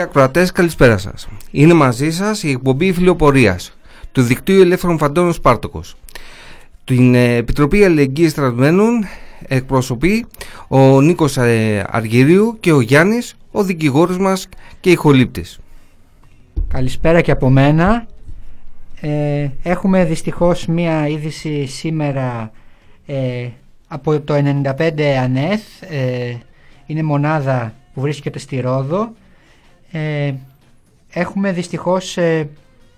Φίλοι ακροατές, καλησπέρα σας. Είναι μαζί σας η εκπομπή Φιλιοπορία του Δικτύου Ελεύθερων Φαντώνων Σπάρτοκος. Την ε, Επιτροπή Αλληλεγγύης Στρατουμένων εκπροσωπεί ο Νίκος ε, Αργυρίου και ο Γιάννης, ο δικηγόρος μας και ηχολήπτης. Καλησπέρα και από μένα. Ε, έχουμε δυστυχώς μία είδηση σήμερα ε, από το 95 ΑΝΕΘ. Ε, είναι μονάδα που βρίσκεται στη Ρόδο. Ε, έχουμε δυστυχώς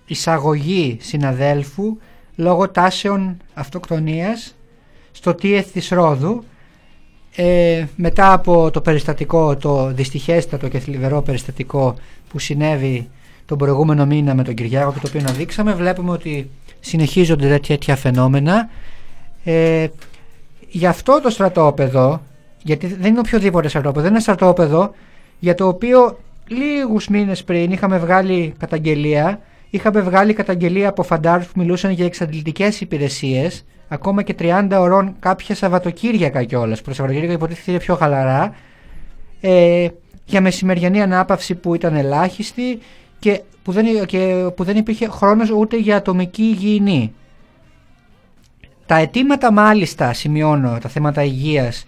εισαγωγή συναδέλφου λόγω τάσεων αυτοκτονίας στο ΤΙΕΘ της Ρόδου. Μετά από το περιστατικό, το δυστυχέστατο και θλιβερό περιστατικό που συνέβη τον προηγούμενο μήνα με τον Κυριάκο και το οποίο να δείξαμε βλέπουμε ότι συνεχίζονται τέτοια φαινόμενα. Ε, γι' αυτό το στρατόπεδο γιατί δεν είναι οποιοδήποτε στρατόπεδο δεν είναι στρατόπεδο για το οποίο λίγους μήνες πριν είχαμε βγάλει καταγγελία. Είχαμε βγάλει καταγγελία από φαντάρους που μιλούσαν για εξαντλητικές υπηρεσίες ακόμα και 30 ωρών κάποια Σαββατοκύριακα κιόλας. Προς Σαββατοκύριακα υποτίθεται πιο χαλαρά. Ε, για μεσημεριανή ανάπαυση που ήταν ελάχιστη και που δεν, και που δεν υπήρχε χρόνος ούτε για ατομική υγιεινή. Τα αιτήματα μάλιστα, σημειώνω, τα θέματα υγείας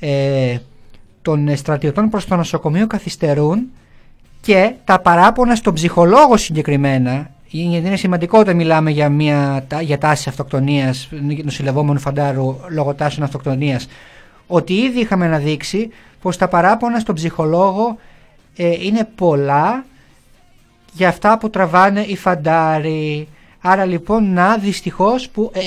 ε, των στρατιωτών προς το νοσοκομείο καθυστερούν και τα παράπονα στον ψυχολόγο συγκεκριμένα γιατί είναι σημαντικό όταν μιλάμε για, μια, για τάση αυτοκτονίας νοσηλευόμενου φαντάρου λόγω τάσεων αυτοκτονίας ότι ήδη είχαμε αναδείξει πως τα παράπονα στον ψυχολόγο ε, είναι πολλά για αυτά που τραβάνε οι φαντάροι. Άρα λοιπόν να δυστυχώς που ε,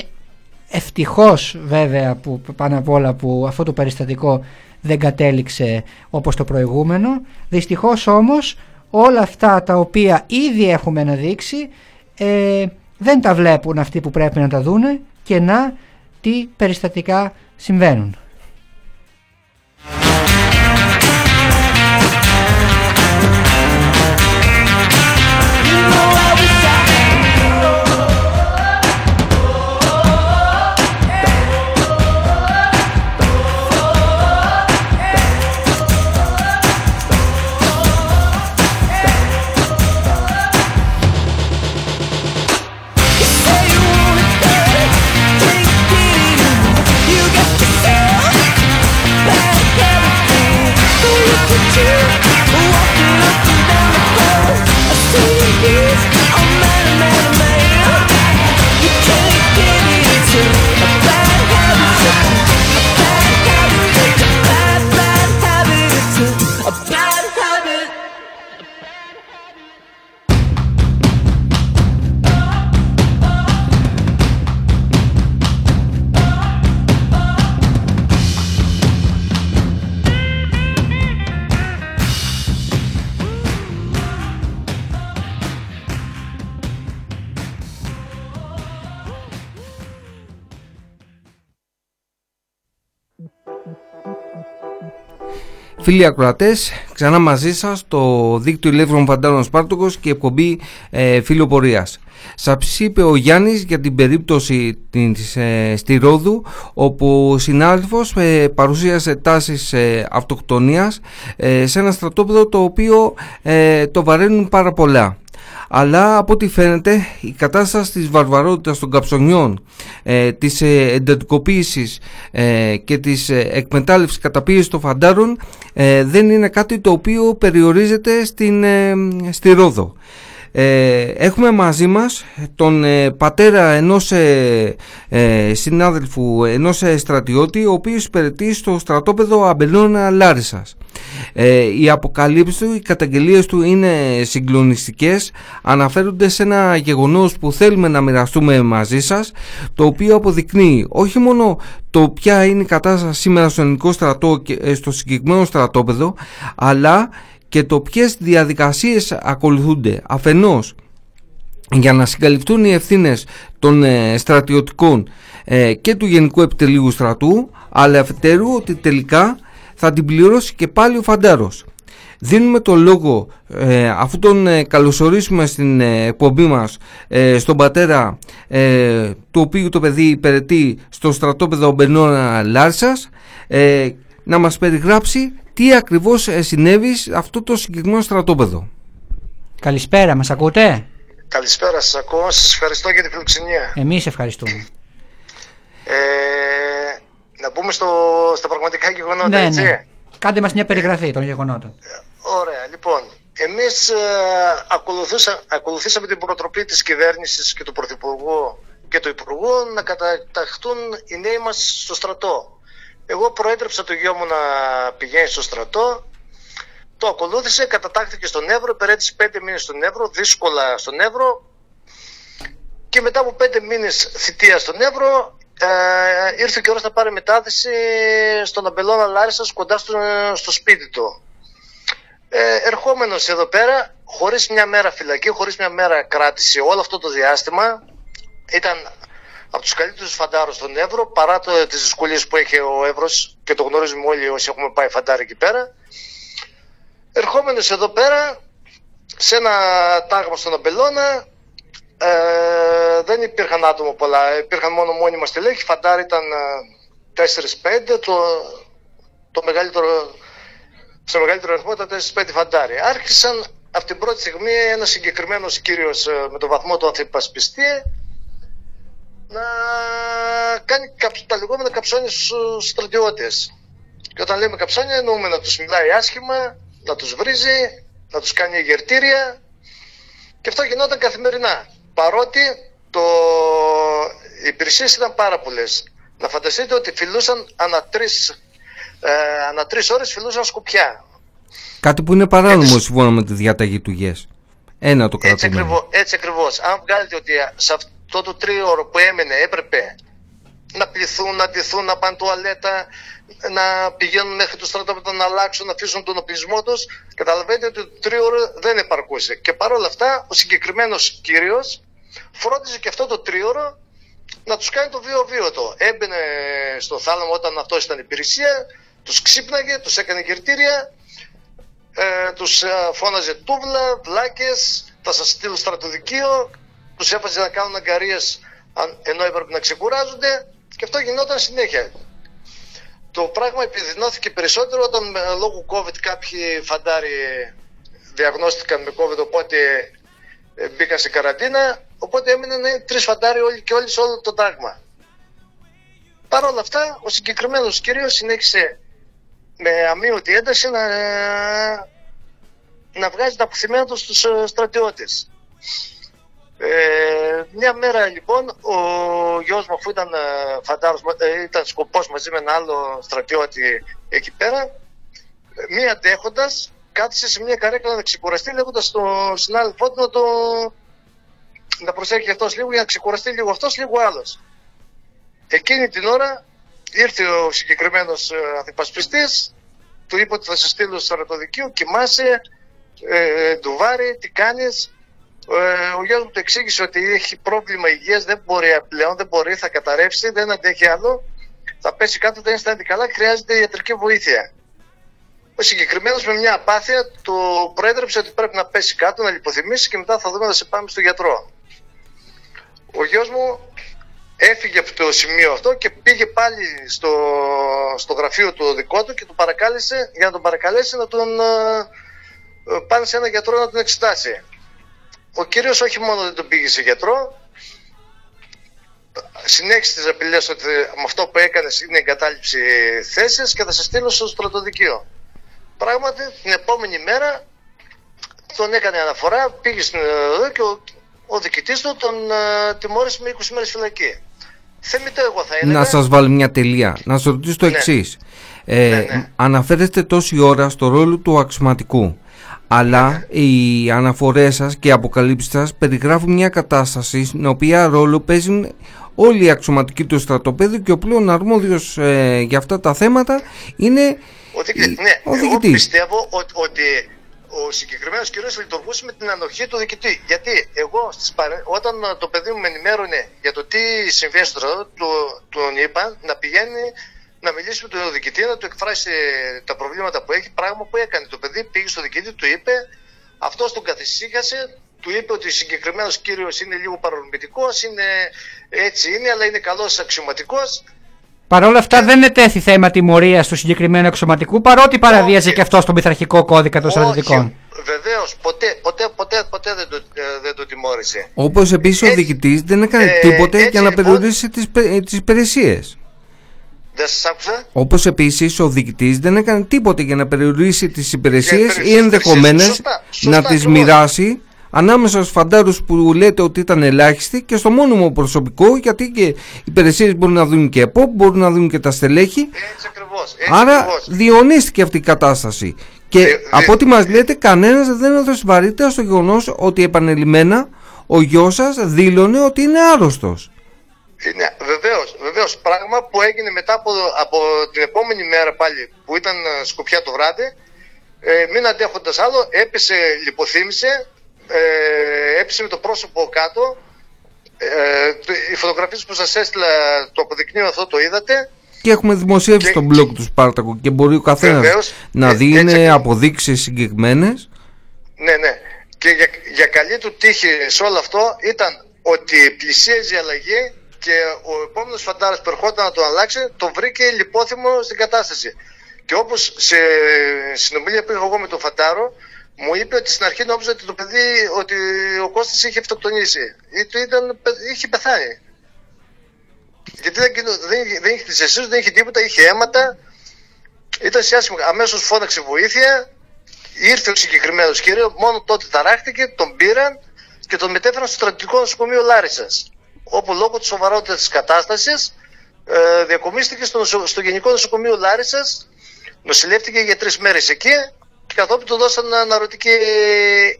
ευτυχώς βέβαια που πάνω απ' όλα που αυτό το περιστατικό δεν κατέληξε όπως το προηγούμενο. Δυστυχώς όμως όλα αυτά τα οποία ήδη έχουμε αναδείξει ε, δεν τα βλέπουν αυτοί που πρέπει να τα δούνε και να τι περιστατικά συμβαίνουν. Φίλοι ακροατές, ξανά μαζί σας το δίκτυο Ελεύθερων Φαντάρων Σπάρτοκο και εκπομπή ε, Φιλοπορία. Σας είπε ο Γιάννης για την περίπτωση της, ε, στη Ρόδου, όπου ο συνάδελφος ε, παρουσίασε τάσεις ε, αυτοκτονίας ε, σε ένα στρατόπεδο το οποίο το βαραίνουν πάρα πολλά αλλά από ό,τι φαίνεται η κατάσταση της βαρβαρότητας των καψονιών, ε, της ε, εντατικοποίησης ε, και της ε, εκμετάλλευσης καταπίεσης των φαντάρων ε, δεν είναι κάτι το οποίο περιορίζεται στην, στη Ρόδο. Ε, έχουμε μαζί μας τον ε, πατέρα ενός ε, ε συνάδελφου, ενός στρατιώτη ο οποίος υπηρετεί στο στρατόπεδο Αμπελώνα Λάρισας. Οι αποκαλύψεις του, οι καταγγελίες του είναι συγκλονιστικές αναφέρονται σε ένα γεγονός που θέλουμε να μοιραστούμε μαζί σας το οποίο αποδεικνύει όχι μόνο το ποια είναι η κατάσταση σήμερα στο ελληνικό στρατό και στο συγκεκριμένο στρατόπεδο αλλά και το ποιες διαδικασίες ακολουθούνται. Αφενός για να συγκαλυφθούν οι ευθύνες των ε, στρατιωτικών ε, και του Γενικού Επιτελείου Στρατού αλλά αφετέρου ότι τελικά θα την πληρώσει και πάλι ο Φαντάρος. Δίνουμε το λόγο ε, αφού τον ε, καλωσορίσουμε στην εκπομπή μας στον πατέρα του οποίου το παιδί υπηρετεί στο στρατόπεδο Μπενόνα Λάρσας να μας περιγράψει τι ακριβώς ε, συνέβη σε αυτό το συγκεκριμένο στρατόπεδο. Καλησπέρα, μας ακούτε; Καλησπέρα, σας ακούω. Σας ευχαριστώ για την φιλοξενία. Εμείς ευχαριστούμε. Ε, να μπούμε στο, στα πραγματικά γεγονότα, ναι, έτσι; Ναι. Κάντε μας μια περιγραφή των γεγονότων. Ωραία, λοιπόν. Εμείς ε, ακολουθήσαμε την προτροπή της κυβέρνησης και του Πρωθυπουργού και του Υπουργού να καταταχθούν οι νέοι μας στο στρατό. Εγώ προέτρεψα το γιο μου να πηγαίνει στο στρατό. Το ακολούθησε, κατατάχθηκε στον Εύρο, υπηρέτησε πέντε μήνες στον Εύρο, δύσκολα στον Εύρο. Και μετά από πέντε μήνες θητεία στον Εύρο, ε, ήρθε και ώρα να πάρει μετάθεση στον Αμπελώνα Λάρισας κοντά στο, στο σπίτι του. Ε, ερχόμενος εδώ πέρα, χωρίς μια μέρα φυλακή, χωρίς μια μέρα κράτηση, όλο αυτό το διάστημα, ήταν από τους καλύτερους φαντάρους στον Εύρο, παρά το, τις δυσκολίες που έχει ο Εύρος και το γνωρίζουμε όλοι όσοι έχουμε πάει φαντάρι εκεί πέρα. Ερχόμενος εδώ πέρα, σε ένα τάγμα στον Αμπελώνα, ε, δεν υπήρχαν άτομα πολλά, υπήρχαν μόνο μόνιμα στελέχη, φαντάρι ήταν 4-5, ε, το, το μεγαλύτερο, σε μεγαλύτερο αριθμό ήταν 4-5 φαντάρι. Άρχισαν από την πρώτη στιγμή ένας συγκεκριμένος κύριος ε, με το βαθμό του ανθυπασπιστή να κάνει τα λεγόμενα καψόνια στους στρατιώτες. Και όταν λέμε καψόνια εννοούμε να τους μιλάει άσχημα, να τους βρίζει, να τους κάνει εγερτήρια και αυτό γινόταν καθημερινά. Παρότι το... οι υπηρεσίες ήταν πάρα πολλές. Να φανταστείτε ότι φιλούσαν ανά τρεις ε, ανά τρεις ώρες φιλούσαν σκουπιά. Κάτι που είναι παράνομο σύμφωνα με τη διάταγη του ΓΕΣ. Ένα το κρατούμενο. Έτσι ακριβώς. Αν βγάλετε ότι σε αυτό το τρίωρο που έμενε έπρεπε να πληθούν, να ντυθούν, να πάνε τουαλέτα, να πηγαίνουν μέχρι το στρατόπεδο να αλλάξουν, να αφήσουν τον οπλισμό τους. Καταλαβαίνετε ότι το τρίωρο δεν επαρκούσε. Και παρόλα αυτά, ο συγκεκριμένος κύριος φρόντιζε και αυτό το τρίωρο να τους κάνει το βίο-βίο Έμπαινε στο θάλαμο όταν αυτό ήταν υπηρεσία, τους ξύπναγε, τους έκανε κερτήρια, ε, τους ε, φώναζε τούβλα, βλάκες, θα σας στείλω στρατοδικείο, τους έφαζε να κάνουν αγκαρίες ενώ έπρεπε να ξεκουράζονται και αυτό γινόταν συνέχεια. Το πράγμα επιδεινώθηκε περισσότερο όταν ε, λόγω COVID κάποιοι φαντάροι διαγνώστηκαν με COVID οπότε ε, μπήκαν σε καραντίνα οπότε έμειναν τρεις φαντάροι όλοι και όλοι σε όλο το τάγμα. Παρ' όλα αυτά ο συγκεκριμένος κύριος συνέχισε με αμύωτη ένταση να, να βγάζει τα αποθυμένα του στους ε, στρατιώτες. Ε, μια μέρα λοιπόν ο γιος μου αφού ήταν ε, φαντάρος, ε, ήταν σκοπός μαζί με ένα άλλο στρατιώτη εκεί πέρα μία αντέχοντας κάθισε σε μια καρέκλα να ξεκουραστεί λέγοντας στον συνάδελφό του να, το, να προσέχει αυτός λίγο για να ξεκουραστεί λίγο αυτός λίγο άλλος. Εκείνη την ώρα ήρθε ο συγκεκριμένος αντιπασπιστής του είπε ότι θα σε στείλω στο στρατοδικείο, κοιμάσαι, ε, ντουβάρι, τι κάνεις, ε, ο γιος μου του εξήγησε ότι έχει πρόβλημα υγείας, δεν μπορεί πλέον, δεν μπορεί, θα καταρρεύσει, δεν αντέχει άλλο, θα πέσει κάτω, δεν αισθάνεται καλά, χρειάζεται ιατρική βοήθεια. Ο συγκεκριμένος με μια απάθεια του προέδρεψε ότι πρέπει να πέσει κάτω, να λιποθυμήσει και μετά θα δούμε να σε πάμε στο γιατρό. Ο γιος μου έφυγε από το σημείο αυτό και πήγε πάλι στο, στο γραφείο του δικό του και του παρακάλεσε, για να τον παρακαλέσει να τον ε, πάνε σε ένα γιατρό να τον εξετάσει. Ο κύριος όχι μόνο δεν τον πήγε σε γιατρό, συνέχισε τις απειλές ότι με αυτό που έκανε είναι εγκατάλειψη θέσης και θα σε στείλω στο στρατοδικείο. Πράγματι την επόμενη μέρα τον έκανε αναφορά, πήγε στην εδώ και ο, ο διοικητής του τον uh, τιμώρησε με 20 μέρες φυλακή. Θεμητό εγώ θα έλεγα. Να σας βάλω μια τελεία. Να σας ρωτήσω το ναι. εξής. Ε, ναι, ναι. Αναφέρεστε τόση ώρα στο ρόλο του αξιωματικού αλλά οι αναφορές σας και οι αποκαλύψεις σας περιγράφουν μια κατάσταση στην οποία ρόλο παίζουν όλοι οι αξιωματικοί του στρατοπέδου και ο πλέον αρμόδιος ε, για αυτά τα θέματα είναι ο, ναι, ο Εγώ πιστεύω ότι, ότι ο συγκεκριμένος κύριος λειτουργούσε με την ανοχή του διοικητή. Γιατί εγώ στις όταν το παιδί μου με ενημέρωνε για το τι συμβαίνει στο στρατό, του, τον είπα να πηγαίνει να μιλήσει με τον διοικητή, να του εκφράσει τα προβλήματα που έχει. Πράγμα που έκανε. Το παιδί πήγε στο διοικητή, του είπε, αυτός τον καθησύχασε, του είπε ότι ο συγκεκριμένος κύριος είναι λίγο παρορμητικός, είναι έτσι είναι, αλλά είναι καλός αξιωματικός. Παρ' όλα αυτά δεν ετέθη θέμα τιμωρίας του συγκεκριμένου εξωματικού, παρότι παραβίαζε Όχι. και αυτός στον πειθαρχικό κώδικα των στρατιωτικών. Βεβαίως, ποτέ, ποτέ, ποτέ, ποτέ δεν, το, ε, δεν το τιμώρησε. Όπως επίσης ο Έτσι. διοικητής δεν έκανε Ε, τίποτε έτσι για να λοιπόν. περιορίσει τις, πε- τις υπηρεσίες. Δεν σας άκουσα. Όπως επίσης ο διοικητής δεν έκανε τίποτε για να περιορίσει τις υπηρεσίες ή υπηρεσίες, ενδεχομένες σωστά, σωστά να τις ακριβώς. μοιράσει ανάμεσα στους φαντάρους που λέτε ότι ήταν ελάχιστοι και στο μόνιμο προσωπικό γιατί και οι υπηρεσίες μπορούν να δουν και ΕΠΟΠ, μπορούν να δουν και τα στελέχη Έτσι ακριβώς. Άρα διονύστηκε αυτή η κατάσταση. Και Ε, από δε- ό,τι μας λέτε, κανένας δεν έδωσε βαρύτητα στο γεγονός ότι επανελειμμένα ο γιος σας δήλωνε ότι είναι άρρωστος. Ναι, βεβαίως, βεβαίως. Πράγμα που έγινε μετά από, από την επόμενη μέρα πάλι που ήταν ε, σκοπιά το βράδυ. Ε, μην αντέχοντας άλλο, έπεσε, λιποθύμησε, ε, έπεσε με το πρόσωπο κάτω. Ε, το- οι φωτογραφίες που σας έστειλα το αποδεικνύω αυτό το είδατε. Και έχουμε δημοσιεύσει Και- στο blog τους Σπάρτακου και μπορεί ο καθένας Βεβαίως. να Ε, δει έτσι είναι ακριβώς. αποδείξεις συγκεκριμένες. Ναι, ναι. Και για, για καλή του τύχη σε όλο αυτό ήταν ότι πλησίαζε η αλλαγή και ο επόμενος φαντάρας που ερχόταν να το αλλάξει το βρήκε λιπόθυμο στην κατάσταση. Και όπως σε συνομιλία που είχα εγώ με τον φαντάρο μου είπε ότι στην αρχή νόμιζα ότι το παιδί, ότι ο Κώστας είχε αυτοκτονήσει. Ή του ήταν, είχε πεθάνει. Γιατί δεν, γινο- δεν, είχε- δεν είχε τις αισθήσεις, δεν είχε τίποτα, είχε αίματα. Ήταν σε άσχημο. Αμέσως φώναξε βοήθεια. Ήρθε ο συγκεκριμένος κύριος, μόνο τότε ταράχτηκε, τον πήραν και τον μετέφεραν στο στρατιωτικό νοσοκομείο Λάρισας. Όπου λόγω της σοβαρότητας της κατάστασης ε, διακομίστηκε στο, νοσο- στο Γενικό Νοσοκομείο Λάρισας, νοσηλεύτηκε για τρεις μέρες εκεί και κατόπιν του δώσαν αναρωτική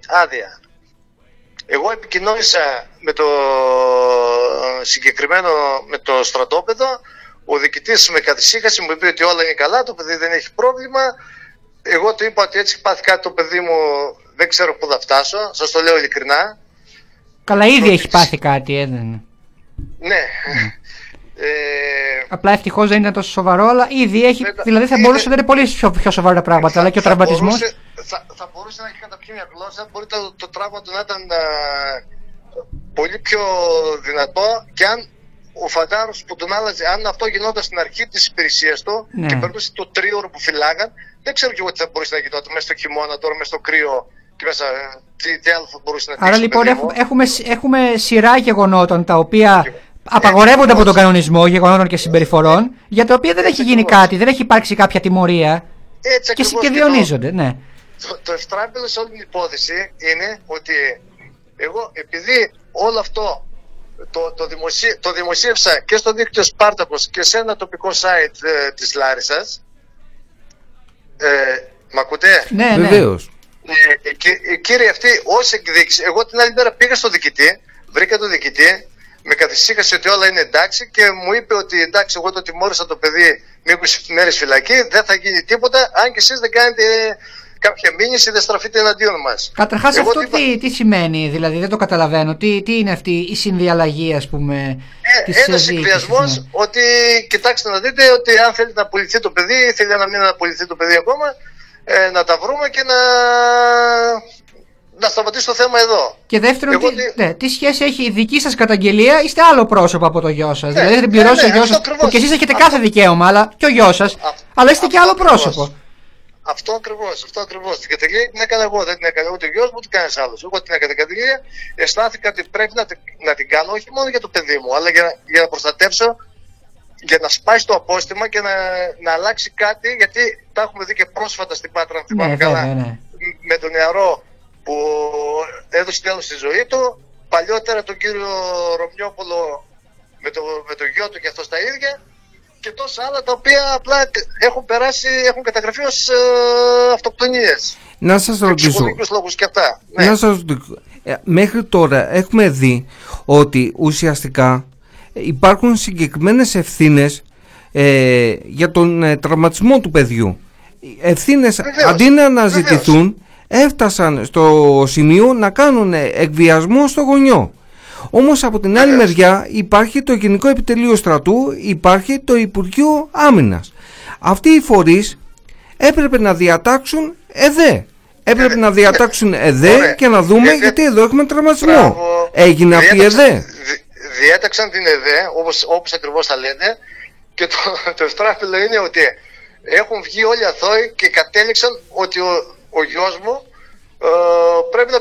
άδεια. Εγώ επικοινώνησα με το συγκεκριμένο, με το στρατόπεδο. Ο διοικητής με καθησύχασε, μου είπε ότι όλα είναι καλά, το παιδί δεν έχει πρόβλημα. Εγώ του είπα ότι έτσι πάθει κάτι το παιδί μου, δεν ξέρω πού θα φτάσω. Σας το λέω ειλικρινά. Καλά, ήδη Πρώτη έχει της- πάθει κάτι, ε, δεν- Ναι. Ε, Απλά ευτυχώς δεν ήταν τόσο σοβαρό, αλλά ήδη έχει. Βέβαια, Δηλαδή θα είναι- μπορούσε να είναι πολύ πιο, πιο σοβαρά τα πράγματα. Αλλά και ο θα τραυματισμός. μπορούσε- Θα, θα μπορούσε να έχει καταπιεί μια γλώσσα, μπορεί το, το τραύμα του να ήταν α, πολύ πιο δυνατό και αν ο φαντάρος που τον άλλαζε, αν αυτό γινόταν στην αρχή της υπηρεσίας του Ναι. και περνούσε το τρίωρο που φυλάγαν, δεν ξέρω και εγώ τι θα μπορούσε να γινόταν μέσα στο χειμώνα, τώρα μέσα στο κρύο και μέσα, ε, τι, τι άλλο θα μπορούσε να Άρα τύχει στο λοιπόν παιδί μου. έχουμε, έχουμε, έχουμε σειρά γεγονότων τα οποία απαγορεύονται από τον κανονισμό γεγονότων και συμπεριφορών για τα οποία δεν έχει γίνει ακριβώς. κάτι, δεν έχει υπάρξει κάποια τιμωρία Έτσι και, ακριβώς και το- διονύζονται. Ναι. το, το ευστράπελο σε όλη την υπόθεση είναι ότι εγώ επειδή όλο αυτό το, το, δημοσί, το δημοσίευσα και στο δίκτυο Σπάρτακος και σε ένα τοπικό site ε, της Λάρισας ε, μ' ακούτε; Ναι, ναι. Βεβαίως. Ε, ε, και- ε, κύριε αυτή, ως εκδείξη, εγώ την άλλη μέρα πήγα στο διοικητή, βρήκα τον διοικητή, με καθησύχασε ότι όλα είναι εντάξει και μου είπε ότι εντάξει, εγώ το τιμώρησα το παιδί με 20 μέρες φυλακή, δεν θα γίνει τίποτα, αν και εσείς δεν κάνετε κάποια μήνυση, δεν στραφείτε εναντίον μας. Καταρχάς Εγώ αυτό είπα- τι, τι σημαίνει, δηλαδή δεν το καταλαβαίνω. Τι, τι είναι αυτή η συνδιαλλαγή, ας πούμε. Ε, της ένας διοίκησης, εκβιασμός ναι. ότι κοιτάξτε να δείτε ότι αν θέλει να απολυθεί το παιδί, θέλει να μην απολυθεί το παιδί ακόμα, ε, να τα βρούμε και να, να σταματήσει το θέμα εδώ. Και δεύτερον, Εγώ τι, τι- ναι, τι σχέση έχει η δική σας καταγγελία, είστε άλλο πρόσωπο από το γιο σας. δηλαδή θα την ναι, πληρώσει ναι, ο γιο αυτό σα. ακριβώς. Και εσείς έχετε Αυτό- κάθε δικαίωμα, αλλά και ο γιο σας. Αλλά είστε και αυτό άλλο ακριβώς. πρόσωπο. Αυτό ακριβώς, αυτό ακριβώς. Την καταγγελία την έκανα εγώ, δεν την έκανε ούτε ο γιος μου ούτε κανένας άλλος. Εγώ την έκανα την καταγγελία. Αισθάνθηκα ότι πρέπει να, την- να την κάνω όχι μόνο για το παιδί μου, αλλά για, για να προστατεύσω, για να σπάσει το απόστημα και να, να αλλάξει κάτι. Γιατί τα έχουμε δει και πρόσφατα στην Πάτρα, αν θυμάμαι Ναι, καλά. βέβαια, ναι. Με τον νεαρό που έδωσε τέλο στη ζωή του. Παλιότερα τον κύριο Ρωμιόπολο με το, με το γιο του και αυτός τα ίδια και τόσα άλλα τα οποία απλά έχουν περάσει, έχουν καταγραφεί ως ε, αυτοκτονίες. Να σας Για ρωτήσω. ψυχολογικούς λόγους και αυτά. Ναι. Να σας ρωτήσω. Ε, Μέχρι τώρα έχουμε δει ότι ουσιαστικά υπάρχουν συγκεκριμένες ευθύνες ε, για τον ε, τραυματισμό του παιδιού. Οι Ευθύνες Βεβαίως, αντί να αναζητηθούν έφτασαν στο σημείο να κάνουν ε, εκβιασμό στο γονιό. Όμως από την άλλη Βεβαίως. μεριά υπάρχει το Γενικό Επιτελείο Στρατού, υπάρχει το Υπουργείο Άμυνας. Αυτοί οι φορείς έπρεπε να διατάξουν ΕΔΕ. Έπρεπε Ε, να διατάξουν ΕΔΕ Ωραία. και να δούμε ΕΔΕ. γιατί εδώ έχουμε τραυματισμό. Μπράβο. Έγινε αυτή η Διέταξαν- ΕΔΕ. δι- Διέταξαν την ΕΔΕ, όπως, όπως ακριβώς τα λέτε, Και το, το ευτράπελο είναι ότι έχουν βγει όλοι αθώοι και κατέληξαν ότι ο, ο γιος μου ε, πρέπει να,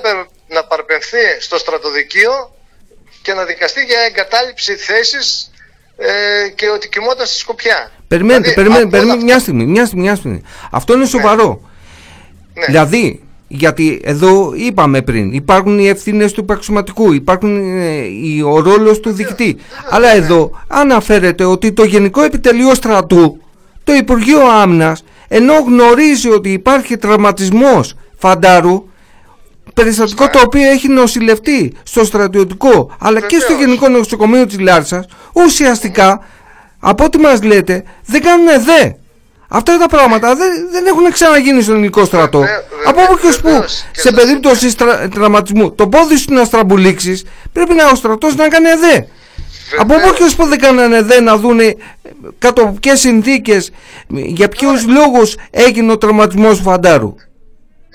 να παρπεμφθεί στο στρατοδικείο και να δικαστεί για εγκατάλειψη θέσης ε, και ότι κοιμόταν στη Σκοπιά. Περιμένετε, δηλαδή, περιμένετε, περιμένετε μια στιγμή, μια στιγμή, μια στιγμή. Αυτό είναι σοβαρό. Ναι. Δηλαδή, γιατί εδώ είπαμε πριν, υπάρχουν οι ευθύνες του υπαξιωματικού, υπάρχουν ε, ο ρόλος του δικτή. Αλλά εδώ αναφέρεται ότι το Γενικό Επιτελείο Στρατού, το Υπουργείο Άμυνας, ενώ γνωρίζει ότι υπάρχει τραυματισμός φαντάρου, περιστατικό το οποίο έχει νοσηλευτεί στο στρατιωτικό αλλά και στο Γενικό Νοσοκομείο της Λάρισας, ουσιαστικά από ό,τι μας λέτε δεν κάνουν δε. Αυτά τα πράγματα δεν, δεν έχουν ξαναγίνει στον ελληνικό στρατό. Από όπου και που σε περίπτωση τραυματισμού το πόδι σου να στραμπουλήξεις, πρέπει να ο στρατός να κάνει εδέ. Από πού και που δεν κάνανε δε να δούνε κάτω ποιες συνθήκες, για ποιους λόγους έγινε ο τραυματισμός του φαντάρου;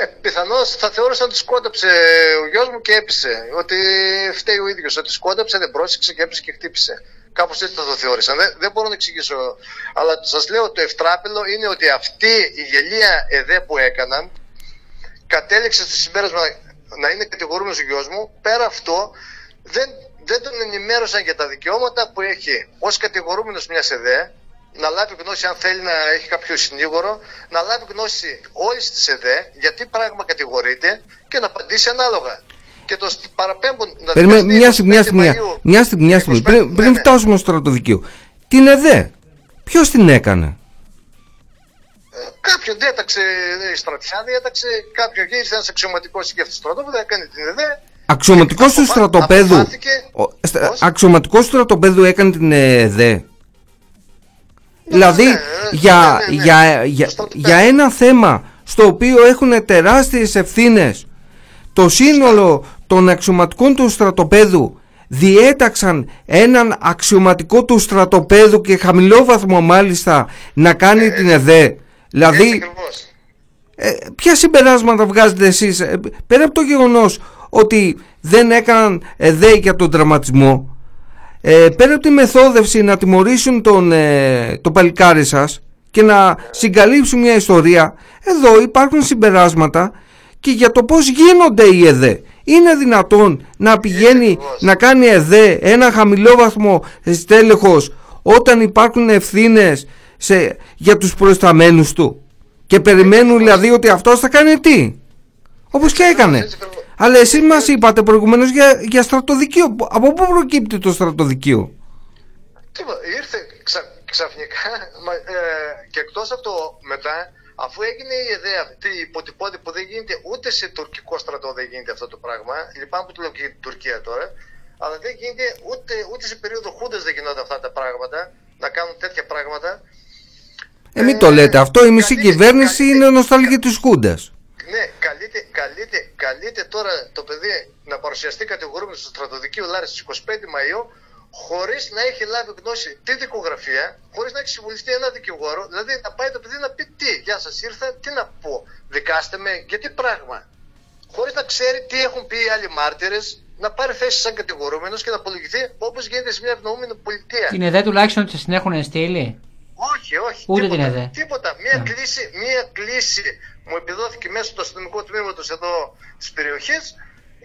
Ε, Πιθανώς θα θεώρησαν ότι σκόνταψε ο γιος μου και έπεισε. Ότι φταίει ο ίδιος. Ότι σκόνταψε, δεν πρόσεξε και έπεισε και χτύπησε. Κάπως έτσι θα το θεώρησαν. Δεν, δεν μπορώ να εξηγήσω. Αλλά σας λέω το ευτράπελο είναι ότι αυτή η γελία ΕΔΕ που έκαναν κατέληξε στο συμπέρασμα να είναι κατηγορούμενος ο γιος μου. Πέρα αυτό δεν, δεν τον ενημέρωσαν για τα δικαιώματα που έχει ως κατηγορούμενος μιας ΕΔΕ να λάβει γνώση, αν θέλει να έχει κάποιο συνήγορο, να λάβει γνώση όλης της ΕΔΕ, γιατί πράγμα κατηγορείται και να απαντήσει ανάλογα και το παραπέμπουν να Περιμέ, μια στιγμή, μια στιγμή, μια στιγμή, μια στιγμή. Πριν, πριν ναι, φτάσουμε στο στρατοδικείο. Την ΕΔΕ, ποιος την έκανε; Ε, κάποιον διέταξε η στρατιά, διέταξε κάποιον και ήρθε ένας αξιωματικός και αυτό στρατόπεδο, έκανε την ΕΔΕ. Αξιωματικός του στρατοπέδου. Αξιωματικός του στρατοπέδου έκανε την ΕΔΕ. Ναι, δηλαδή ναι, για, για, για, για ένα θέμα στο οποίο έχουν τεράστιες ευθύνες το σύνολο των αξιωματικών του στρατοπέδου διέταξαν έναν αξιωματικό του στρατοπέδου και χαμηλό βαθμό μάλιστα να κάνει ε, την ΕΔΕ. Δηλαδή, ε, ποια συμπεράσματα βγάζετε εσείς ε, πέρα από το γεγονός ότι δεν έκαναν ΕΔΕ για τον τραυματισμό ε, πέρα από τη μεθόδευση να τιμωρήσουν τον, ε, το παλικάρι σας και να συγκαλύψουν μια ιστορία εδώ υπάρχουν συμπεράσματα και για το πώς γίνονται οι ΕΔΕ. Είναι δυνατόν να πηγαίνει να κάνει ΕΔΕ ένα χαμηλό βαθμό στέλεχος όταν υπάρχουν ευθύνες για τους προϊσταμένους του; Και περιμένουν δηλαδή ότι αυτός θα κάνει τι; Όπως και έκανε. Αλλά εσείς μας είπατε προηγουμένως για, για στρατοδικείο. Από πού προκύπτει το στρατοδικείο; Ήρθε ξαφνικά ε, και εκτός αυτό μετά Αφού έγινε η ιδέα αυτή η υποτυπώτη που δεν γίνεται ούτε σε τουρκικό στρατό δεν γίνεται αυτό το πράγμα, λυπάμαι που το λέω και για την Τουρκία τώρα, αλλά δεν γίνεται ούτε, ούτε σε περίοδο χούντας δεν γινόταν αυτά τα πράγματα, να κάνουν τέτοια πράγματα. Ε, μην το λέτε αυτό, η μισή κυβέρνηση είναι νοσταλγή της Χούντας. Ναι, καλείται, καλείται, καλείται τώρα το παιδί να παρουσιαστεί κατηγορούμενος στο στρατοδικείο Λάρης στις 25 Μαΐου χωρίς να έχει λάβει γνώση τη δικογραφία, χωρίς να έχει συμβουλευτεί ένα δικηγόρο, δηλαδή να πάει το παιδί να πει τι, Γεια σας ήρθα, τι να πω, δικάστε με, για τι πράγμα. Χωρίς να ξέρει τι έχουν πει οι άλλοι μάρτυρες, να πάρει θέση σαν κατηγορούμενος και να απολογηθεί όπως γίνεται σε μια ευνοούμενη πολιτεία. Την ΕΔΕ τουλάχιστον τη την έχουν στείλει; Όχι, όχι. Ούτε τίποτα, την ΕΔΕ. Τίποτα. Μία, yeah. κλίση, μία κλίση μου επιδόθηκε μέσω του αστυνομικού τμήματο εδώ τη περιοχή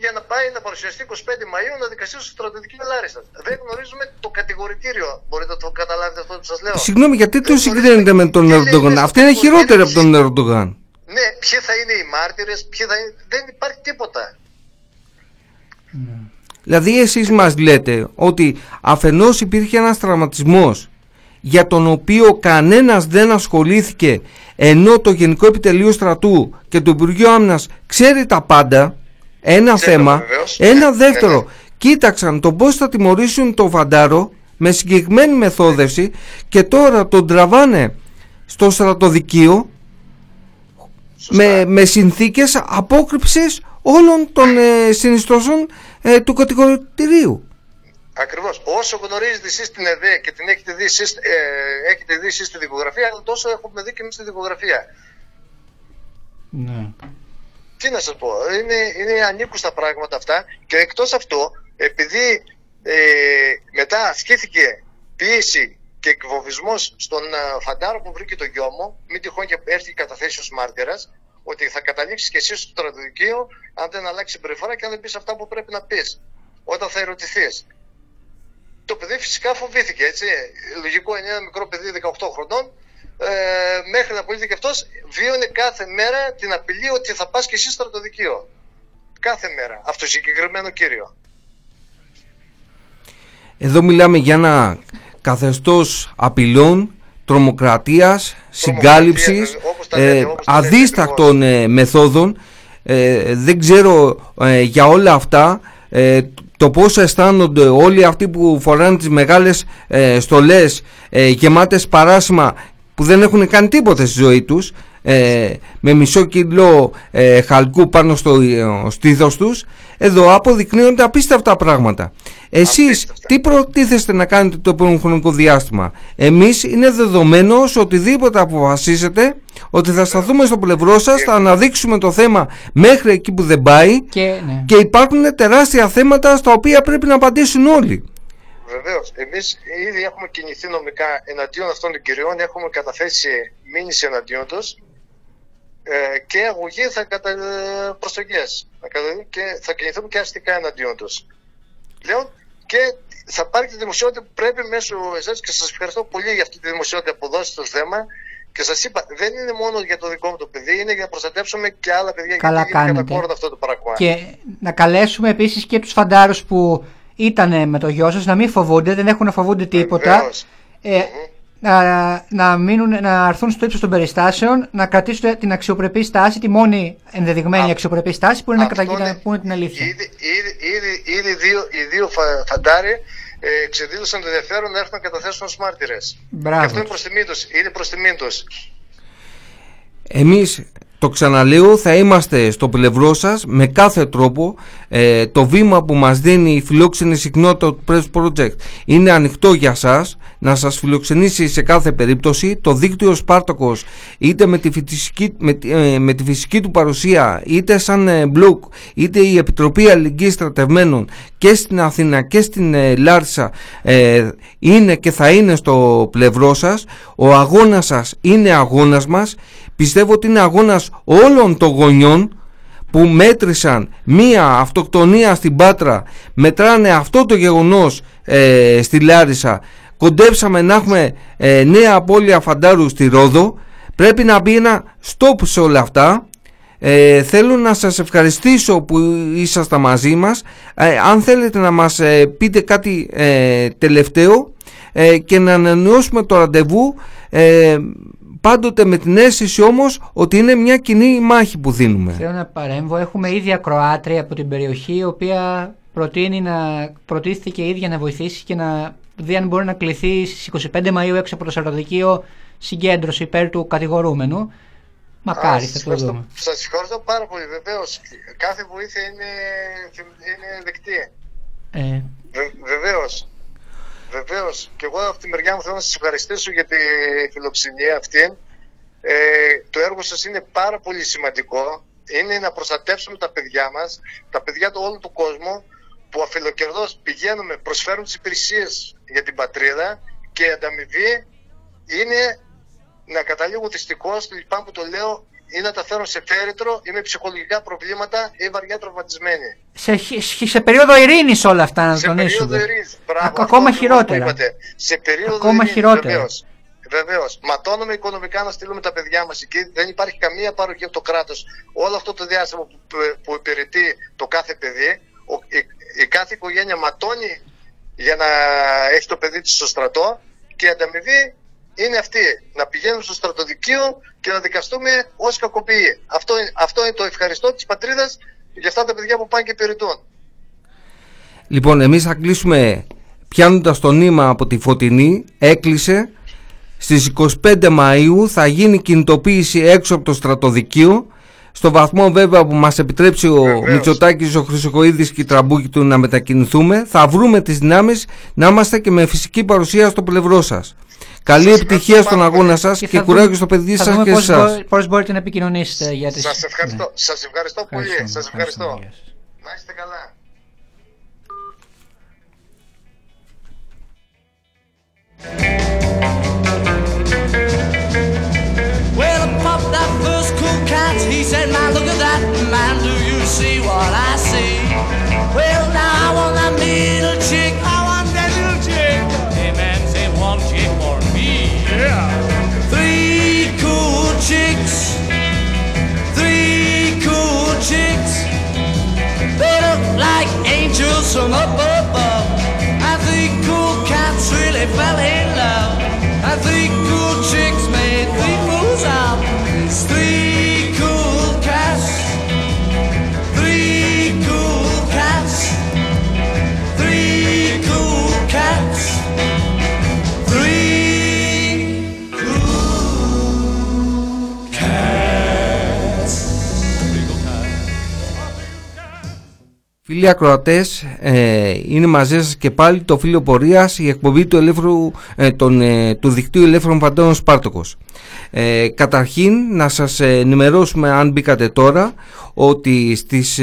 για να πάει να παρουσιαστεί 25 Μαΐου να δικαστεί στο στρατιωτική Λάρισα. Δεν γνωρίζουμε το κατηγορητήριο. Μπορείτε να το καταλάβετε αυτό που σας λέω. Συγγνώμη, γιατί το συγκρίνετε με τον Ερντογάν; Αυτή είναι χειρότερη από τον Ερντογάν. Ναι, ποιοι θα είναι οι μάρτυρες, ποιοι θα είναι. Δεν υπάρχει τίποτα. Δηλαδή εσείς μας λέτε ότι αφενός υπήρχε ένας τραυματισμός για τον οποίο κανένας δεν ασχολήθηκε ενώ το Γενικό Επιτελείο Στρατού και το Υπουργείο Άμυνας ξέρει τα πάντα ένα θέμα. Ένα ναι, δεύτερο. Ναι, ναι. Κοίταξαν το πώς θα τιμωρήσουν το Βαντάρο με συγκεκριμένη μεθόδευση και τώρα τον τραβάνε στο στρατοδικείο με, με συνθήκες απόκρυψης όλων των ε, συνιστώσεων ε, του κατηγορητηρίου. Ακριβώς. Όσο γνωρίζετε εσείς την ΕΔΕ και την έχετε δει εσείς ε, έχετε δει εσείς στη δικογραφία, τόσο έχουμε δει και εμείς στη δικογραφία. Ναι τι να σας πω, είναι, είναι ανήκουστα πράγματα αυτά και εκτός αυτό, επειδή ε, μετά ασκήθηκε πίεση και εκβοβισμός στον ε, φαντάρο που βρήκε το γιο μου, μην τυχόν και έρθει η καταθέσει ως μάρτυρας, ότι θα καταλήξεις και εσύ στο στρατοδικείο αν δεν αλλάξει συμπεριφορά και αν δεν πεις αυτά που πρέπει να πεις όταν θα ερωτηθείς. Το παιδί φυσικά φοβήθηκε, έτσι. Λογικό είναι ένα μικρό παιδί 18 χρονών, ε, μέχρι να απολύθηκε αυτός, βίωνε κάθε μέρα την απειλή ότι θα πας και εσύ στο στρατοδικείο. Κάθε μέρα. Αυτό συγκεκριμένο κύριο. Εδώ μιλάμε για ένα καθεστώς απειλών, τρομοκρατίας, συγκάλυψης, ε, αδίστακτων ε, μεθόδων. Ε, δεν ξέρω για όλα αυτά το πώς αισθάνονται όλοι αυτοί που φοράνε τις μεγάλες στολές γεμάτες παράσημα που δεν έχουν κάνει τίποτα στη ζωή τους με μισό κιλό χαλκού πάνω στο στήθος τους εδώ αποδεικνύονται απίστευτα πράγματα εσείς τι προτίθεστε να κάνετε το επόμενο χρονικό διάστημα; Εμείς είναι δεδομένος οτιδήποτε αποφασίσετε ότι θα σταθούμε στο πλευρό σας, θα αναδείξουμε το θέμα μέχρι εκεί που δεν πάει και, ναι. και υπάρχουν τεράστια θέματα στα οποία πρέπει να απαντήσουν όλοι. Βεβαίως. Εμείς ήδη έχουμε κινηθεί νομικά εναντίον αυτών των κυριών, έχουμε καταθέσει μήνυση εναντίον τους ε, και αγωγή θα κατα... προστογές. Και θα κινηθούμε και αστικά εναντίον τους. Λέω, και θα πάρει τη δημοσιότητα που πρέπει μέσω εσάς και σας ευχαριστώ πολύ για αυτή τη δημοσιότητα που δώσετε στο θέμα. Και σας είπα, δεν είναι μόνο για το δικό μου το παιδί, είναι για να προστατεύσουμε και άλλα παιδιά. Καλά γιατί κάνετε. είναι αυτό το πράγμα. Και να καλέσουμε επίσης και τους φαντάρους που ήταν με το γιο σας να μην φοβούνται, δεν έχουν να φοβούνται τίποτα. Ε, να, να, μείνουν, να έρθουν στο ύψος των περιστάσεων, να κρατήσουν την αξιοπρεπή στάση, τη μόνη ενδεδειγμένη αξιοπρεπή στάση που είναι να καταγγείλουν την αλήθεια. Ήδη, ήδη, ήδη, ήδη δύο, οι δύο φαντάροι ε, εξεδήλωσαν το ενδιαφέρον να έρθουν να καταθέσουν ως μάρτυρες. Και αυτό είναι προς τιμή του. Είναι προς τιμή τους. Εμείς το ξαναλέω, θα είμαστε στο πλευρό σας με κάθε τρόπο. Ε, το βήμα που μας δίνει η φιλόξενη συχνότητα του Press Project είναι ανοιχτό για σας να σας φιλοξενήσει σε κάθε περίπτωση. Το δίκτυο Σπάρτοκος είτε με τη φυσική, με, ε, με τη φυσική του παρουσία είτε σαν ε, μπλοκ είτε η Επιτροπή Αλληλεγγύης Στρατευμένων και στην Αθήνα και στην ε, Λάρισα είναι και θα είναι στο πλευρό σας. Ο αγώνας σας είναι αγώνας μας πιστεύω ότι είναι αγώνας όλων των γονιών που μέτρησαν μία αυτοκτονία στην Πάτρα. Μετράνε αυτό το γεγονός ε, στη Λάρισα. Κοντέψαμε να έχουμε ε, νέα απώλεια φαντάρου στη Ρόδο. Πρέπει να μπει ένα stop σε όλα αυτά. Ε, θέλω να σας ευχαριστήσω που ήσασταν μαζί μας. Ε, αν θέλετε να μας πείτε κάτι τελευταίο και να ανανεώσουμε το ραντεβού πάντοτε με την αίσθηση όμως ότι είναι μια κοινή μάχη που δίνουμε. Θέλω να παρέμβω. Έχουμε ίδια Κροάτρια από την περιοχή η οποία προτείνει να προτίθεται ίδια να βοηθήσει και να δει αν μπορεί να κληθεί στις 25 Μαΐου έξω από το Σαρδοδικείο συγκέντρωση υπέρ του κατηγορούμενου. Μακάρι, θα το δούμε. Σας ευχαριστώ πάρα πολύ. Βεβαίως, κάθε βοήθεια είναι, είναι δεκτή. Ε. Βεβαίως. Βεβαίως. Και εγώ από τη μεριά μου θέλω να σας ευχαριστήσω για τη φιλοξενία αυτή. Ε, το έργο σας είναι πάρα πολύ σημαντικό. Είναι να προστατεύσουμε τα παιδιά μας, τα παιδιά του όλου του κόσμου που αφιλοκερδώ πηγαίνουμε, προσφέρουν τις υπηρεσίες για την πατρίδα και η ανταμοιβή είναι να καταλήγω δυστυχώς, λυπάμαι που το λέω, ή να τα φέρουν σε φέρετρο ή με ψυχολογικά προβλήματα ή βαριά τραυματισμένοι. Σε, σε περίοδο ειρήνης όλα αυτά να τονίσουμε. Σε περίοδο ειρήνης. Ακόμα χειρότερα. Σε περίοδο Ακόμα χειρότερα. Βεβαίως. Ματώνουμε οικονομικά να στείλουμε τα παιδιά μας εκεί. Δεν υπάρχει καμία παροχή από το κράτος. Όλο αυτό το διάστημα που, που υπηρετεί το κάθε παιδί, ο, η, η, κάθε οικογένεια ματώνει για να έχει το παιδί της στο στρατό και η ανταμοιβή είναι αυτή. Να πηγαίνουμε στο στρατοδικείο και να δικαστούμε ως κακοποιοί. Αυτό, αυτό είναι το ευχαριστώ της πατρίδας για αυτά τα παιδιά που πάνε και υπηρετούν. Λοιπόν, εμείς θα κλείσουμε πιάνοντας το νήμα από τη Φωτεινή. Έκλεισε. Στις 25 Μαΐου θα γίνει κινητοποίηση έξω από το στρατοδικείο στο βαθμό βέβαια που μας επιτρέψει ο Μητσοτάκης, ο Χρυσοκοίδης και η τραμπούκη του να μετακινηθούμε θα βρούμε τις δυνάμεις να είμαστε και με φυσική παρουσία στο πλευρό σας. Καλή επιτυχία στον αγώνα σας και, και κουράγιο στο παιδί σας και εσάς. Πώς μπορείτε να επικοινωνήσετε για. Σας ευχαριστώ. Ευχαριστώ πολύ. Σας ευχαριστώ. Να είστε καλά. Yeah. Three cool chicks. Three cool chicks. They look like angels from up above. And three cool cats really fell in Φίλοι ακροατές, ε, είναι μαζί σας και πάλι το φίλο πορείας, η εκπομπή του, ελεύθερου, ε, τον, ε, του δικτύου Ελεύθερων Φαντώνων Σπάρτοκος. Ε, καταρχήν να σας ενημερώσουμε αν μπήκατε τώρα ότι στις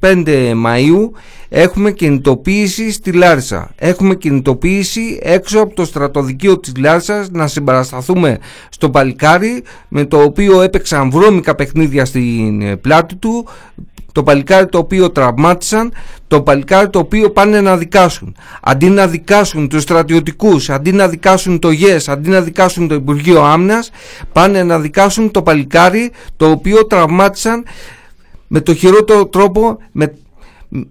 25 Μαΐου έχουμε κινητοποίηση στη Λάρισα. Έχουμε κινητοποίηση έξω από το στρατοδικείο της Λάρισας να συμπαρασταθούμε στο Παλικάρι με το οποίο έπαιξαν βρώμικα παιχνίδια στην πλάτη του το παλικάρι το οποίο τραυμάτισαν, το παλικάρι το οποίο πάνε να δικάσουν. Αντί να δικάσουν τους στρατιωτικούς, αντί να δικάσουν το ΓΕΣ, αντί να δικάσουν το Υπουργείο Άμυνας, πάνε να δικάσουν το παλικάρι το οποίο τραυμάτισαν με το χειρότερο τρόπο, με,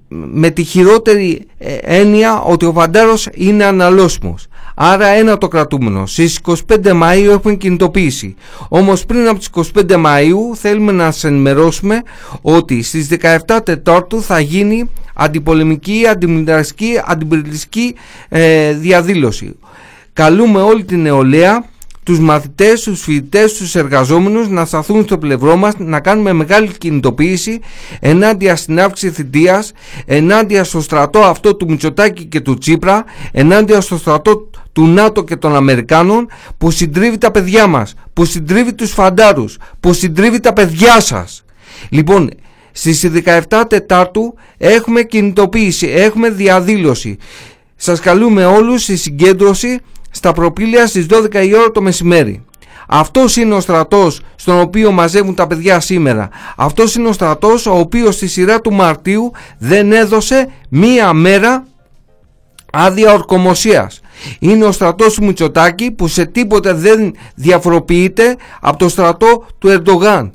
με τη χειρότερη ε, έννοια ότι ο Βαντάρος είναι αναλώσιμος. Άρα ένα το κρατούμενο. Στις 25 Μαΐου έχουμε κινητοποίηση. Όμως πριν από τις 25 Μαΐου θέλουμε να σας ενημερώσουμε ότι στις 17 Τετάρτου θα γίνει αντιπολεμική, αντιμιλιταριστική, αντιπολιτιστική ε, διαδήλωση. Καλούμε όλη την νεολαία τους μαθητές, τους φοιτητές, τους εργαζόμενους να σταθούν στο πλευρό μας, να κάνουμε μεγάλη κινητοποίηση ενάντια στην αύξηση θητείας, ενάντια στο στρατό αυτό του Μητσοτάκη και του Τσίπρα, ενάντια στο στρατό του ΝΑΤΟ και των Αμερικάνων που συντρίβει τα παιδιά μας, που συντρίβει τους φαντάρους, που συντρίβει τα παιδιά σας. Λοιπόν, στις 17 Τετάρτου έχουμε κινητοποίηση, έχουμε διαδήλωση. Σας καλούμε όλους στη συγκέντρωση στα προπήλαια στις 12 η ώρα το μεσημέρι. Αυτός είναι ο στρατός στον οποίο μαζεύουν τα παιδιά σήμερα. Αυτός είναι ο στρατός ο οποίος στη σειρά του Μαρτίου δεν έδωσε μία μέρα άδεια ορκομοσίας. Είναι ο στρατός του Μητσοτάκη που σε τίποτε δεν διαφοροποιείται από το στρατό του Ερντογάν.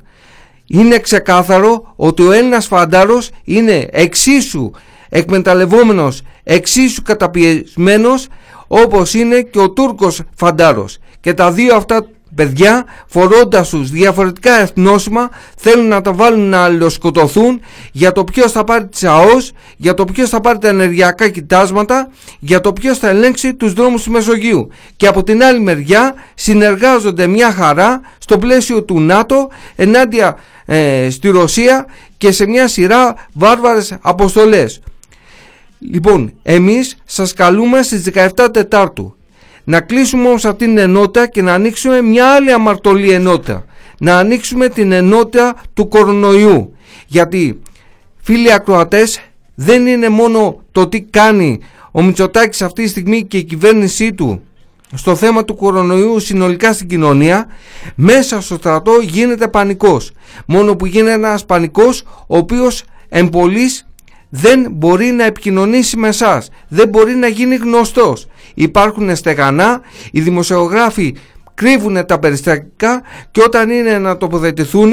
Είναι ξεκάθαρο ότι ο Έλληνας φαντάρος είναι εξίσου εκμεταλλευόμενος, εξίσου καταπιεσμένος όπως είναι και ο Τούρκος φαντάρος. Και τα δύο αυτά παιδιά φορώντας τους διαφορετικά εθνόσημα θέλουν να τα βάλουν να αλληλοσκοτωθούν για το ποιος θα πάρει τις ΑΟΣ, για το ποιος θα πάρει τα ενεργειακά κοιτάσματα, για το ποιος θα ελέγξει τους δρόμους του Μεσογείου. Και από την άλλη μεριά συνεργάζονται μια χαρά στο πλαίσιο του ΝΑΤΟ ενάντια ε, στη Ρωσία και σε μια σειρά βάρβαρες αποστολές. Λοιπόν, εμείς σας καλούμε στις 17 Τετάρτου να κλείσουμε όμως αυτήν την ενότητα και να ανοίξουμε μια άλλη αμαρτωλή ενότητα. Να ανοίξουμε την ενότητα του κορονοϊού. Γιατί, φίλοι ακροατές, δεν είναι μόνο το τι κάνει ο Μητσοτάκης αυτή τη στιγμή και η κυβέρνησή του στο θέμα του κορονοϊού συνολικά στην κοινωνία μέσα στο στρατό γίνεται πανικός μόνο που γίνεται ένας πανικός ο οποίος εμπολής δεν μπορεί να επικοινωνήσει με εσάς, δεν μπορεί να γίνει γνωστός. Υπάρχουν στεγανά, οι δημοσιογράφοι κρύβουν τα περιστατικά και όταν είναι να τοποθετηθούν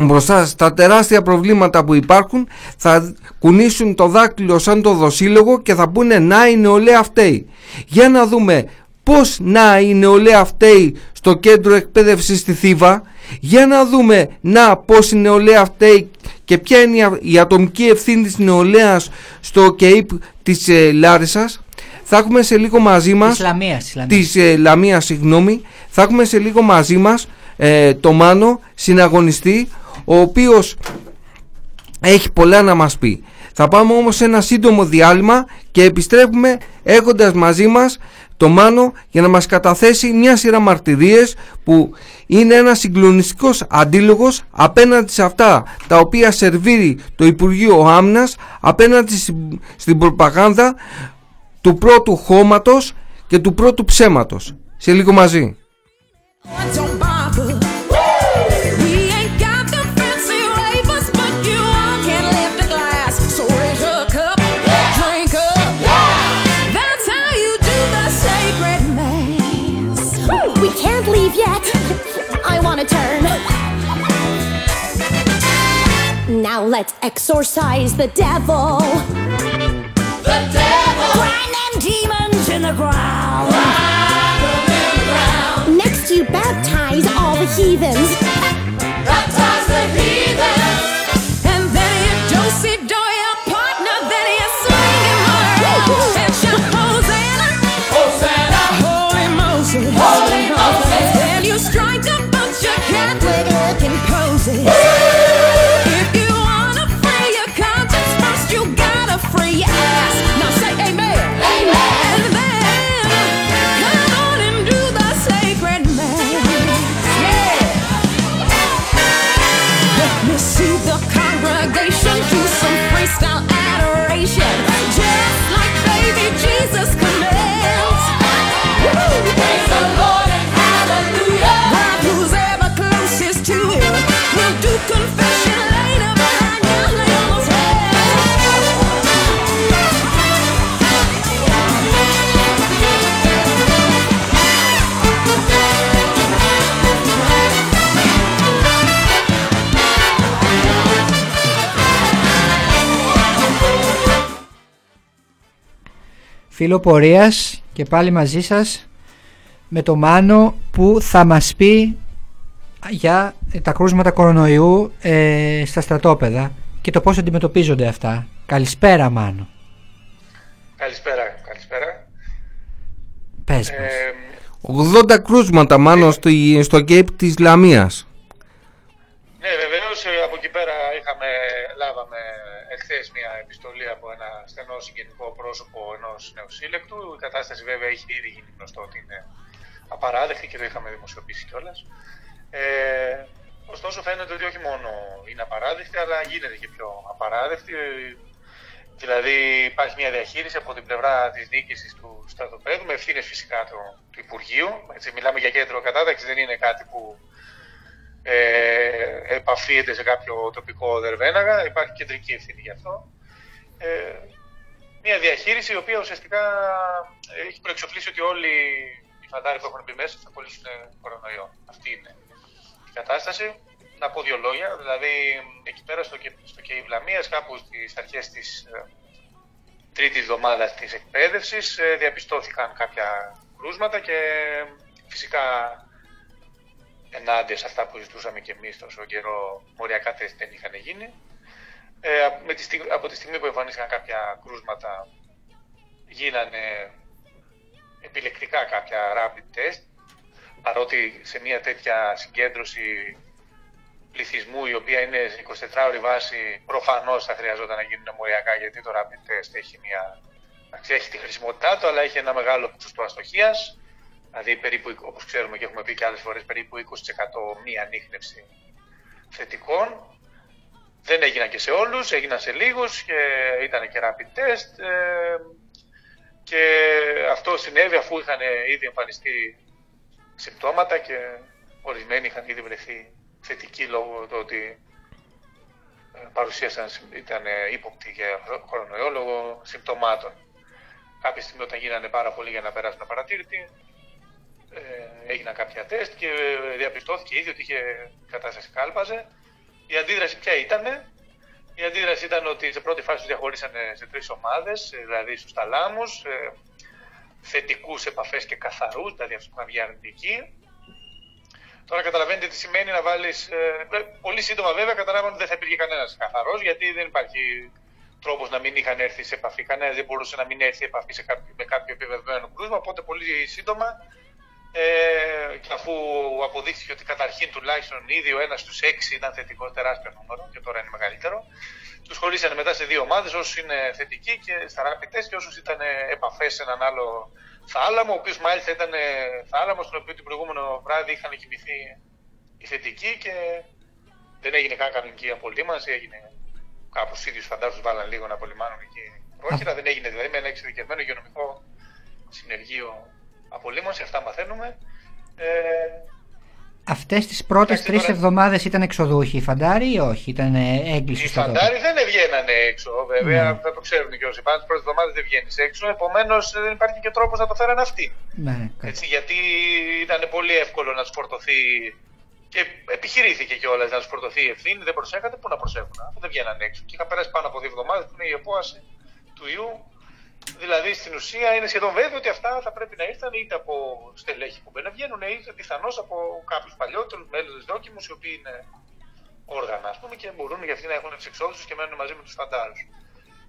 μπροστά στα τεράστια προβλήματα που υπάρχουν θα κουνήσουν το δάκτυλο σαν το δοσύλλογο και θα πούνε να η νεολαία φταίει. Για να δούμε πώς να η νεολαία φταίει στο κέντρο εκπαίδευσης στη Θήβα για να δούμε να πώς η νεολαία φταίει και ποια είναι η ατομική ευθύνη της νεολαίας στο ΚΕΙΠ της ε, Λάρισας; Θα έχουμε σε λίγο μαζί μας Ισλαμίας, της ε, Λαμίας συγγνώμη. Θα έχουμε σε λίγο μαζί μας ε, το Μάνο συναγωνιστή ο οποίος έχει πολλά να μας πει. Θα πάμε όμως σε ένα σύντομο διάλειμμα και επιστρέφουμε έχοντας μαζί μας το Μάνο για να μας καταθέσει μια σειρά μαρτυρίες που είναι ένας συγκλονιστικός αντίλογος απέναντι σε αυτά τα οποία σερβίρει το Υπουργείο Άμυνας απέναντι στην προπαγάνδα του πρώτου χώματος και του πρώτου ψέματος. Σε λίγο μαζί. Let's exorcise the devil. The devil. Grind them demons in the ground. Grind them in the ground. Next, you baptize all the heathens. Φίλο πορείας και πάλι μαζί σας με το Μάνο που θα μας πει για τα κρούσματα κορονοϊού ε, στα στρατόπεδα και το πώς αντιμετωπίζονται αυτά. Καλησπέρα Μάνο. Καλησπέρα, καλησπέρα. Πες μας. Ε, 80 κρούσματα μάνο στο, στο Cape της Λαμίας. ναι, βεβαίως από εκεί πέρα είχαμε, λάβαμε εχθέ μια επιστολή από ένα στενό συγγενικό πρόσωπο ενός νεοσύλλεκτου. Η κατάσταση βέβαια έχει ήδη γίνει γνωστό ότι είναι απαράδεκτη και το είχαμε δημοσιοποιήσει κιόλας. Ε, ωστόσο φαίνεται ότι όχι μόνο είναι απαράδεκτη, αλλά γίνεται και πιο απαράδεκτη. Δηλαδή υπάρχει μια διαχείριση από την πλευρά της διοίκησης του στρατοπέδου με ευθύνες φυσικά του, του Υπουργείου. Έτσι, μιλάμε για κέντρο κατάταξης, δεν είναι κάτι που ε, επαφίεται σε κάποιο τοπικό δερβέναγα. Υπάρχει κεντρική ευθύνη γι' αυτό. Ε, μια διαχείριση η οποία ουσιαστικά έχει προεξοφλήσει ότι όλοι οι φαντάροι που έχουν μπει μέσα θα κολλήσουν κορονοϊό. Αυτή είναι η κατάσταση. Να πω δύο λόγια. Δηλαδή, εκεί πέρα στο, Κε- στο ΚΕΙΒ Λαμίας, κάπου στις αρχές της ε, τρίτης εβδομάδας της εκπαίδευσης, ε, διαπιστώθηκαν κάποια κρούσματα και φυσικά ενάντια σε αυτά που ζητούσαμε και εμείς τόσο καιρό μοριακά τεστ δεν είχαν γίνει. Ε, με τη στιγ- από τη στιγμή που εμφανίστηκαν κάποια κρούσματα γίνανε επιλεκτικά κάποια rapid test παρότι σε μια τέτοια συγκέντρωση πληθυσμού η οποία είναι σε 24 ώρη βάση προφανώς θα χρειαζόταν να γίνουν μοριακά γιατί το rapid test έχει, μια, εντάξει, έχει τη χρησιμότητά του αλλά έχει ένα μεγάλο ποσοστό αστοχίας. Δηλαδή περίπου όπως ξέρουμε και έχουμε πει και άλλες φορές περίπου 20% μία ανείχνευση θετικών δεν έγιναν και σε όλους, έγιναν σε λίγους και ήταν και rapid test ε, και αυτό συνέβη αφού είχαν ήδη εμφανιστεί συμπτώματα και ορισμένοι είχαν ήδη βρεθεί θετικοί λόγω του ότι ε, παρουσίασαν, ήταν ε, ύποπτοι για κορονοϊό λόγω συμπτωμάτων. Κάποια στιγμή όταν γίνανε πάρα πολύ για να περάσουν απαρατήρητοι, ε, έγιναν κάποια τεστ και ε, διαπιστώθηκε ήδη ότι είχε η κατάσταση κάλπαζε. Η αντίδραση ποια ήταν, η αντίδραση ήταν ότι σε πρώτη φάση τους διαχωρίσανε σε τρεις ομάδες, ε, δηλαδή στους ταλάμους, ε, θετικούς επαφές και καθαρούς, δηλαδή αυτούς που είχαν βγει αρνητικοί. Τώρα καταλαβαίνετε τι σημαίνει να βάλεις, ε, πολύ σύντομα βέβαια καταλάβαμε ότι δεν θα υπήρχε κανένας καθαρός, γιατί δεν υπάρχει τρόπος να μην είχαν έρθει σε επαφή, κανένας δεν μπορούσε να μην έρθει σε επαφή σε κάποιο, με κάποιο επιβεβαιωμένο κρούσμα, οπότε πολύ σύντομα ε, και αφού αποδείχθηκε ότι καταρχήν τουλάχιστον ήδη ο ένας στους έξι ήταν θετικό, τεράστιο νούμερο και τώρα είναι μεγαλύτερο, τους χωρίσανε μετά σε δύο ομάδες, όσους είναι θετικοί και στα rapid test και όσους ήταν επαφές σε έναν άλλο θάλαμο, ο οποίος μάλιστα ήταν θάλαμος, στον οποίο την προηγούμενο βράδυ είχαν κοιμηθεί οι θετικοί και δεν έγινε καν κανονική απολύμανση, έγινε κάπως ίδιους φαντάζομαι τους βάλαν λίγο να απολυμάνουν εκεί πρόχειρα. Δεν έγινε δηλαδή με ένα εξειδικευμένο υγειονομικό συνεργείο απολύμανση, αυτά μαθαίνουμε. Ε, Αυτές τις πρώτες εντάξει, τρεις τώρα- εβδομάδες ήταν εξοδούχοι οι φαντάροι ή όχι, ήταν έγκληση οι στο τόπο. φαντάροι δεν βγαίνανε έξω, βέβαια, Ναι. θα το ξέρουν και όσοι πάνε. Τις πρώτες εβδομάδες δεν βγαίνεις έξω, επομένως δεν υπάρχει και τρόπος να το φέραν αυτοί. Ναι, κα- Έτσι, γιατί ήταν πολύ εύκολο να τους φορτωθεί Και επιχειρήθηκε κιόλας να τους φορτωθεί η ευθύνη, δεν προσέχατε, πού να προσέχουν, αφού δεν βγαίναν έξω. Και είχαν περάσει πάνω από δύο εβδομάδες που είναι η επόαση του ιού. Δηλαδή στην ουσία είναι σχεδόν βέβαιο ότι αυτά θα πρέπει να ήρθαν είτε από στελέχη που μπαίνουν να βγαίνουν, είτε πιθανώς από κάποιους παλιότερους μέλους δόκιμους, οι οποίοι είναι όργανα, ας πούμε, και μπορούν για αυτοί να έχουν τι εξόδου και μένουν μαζί με τους φαντάρους.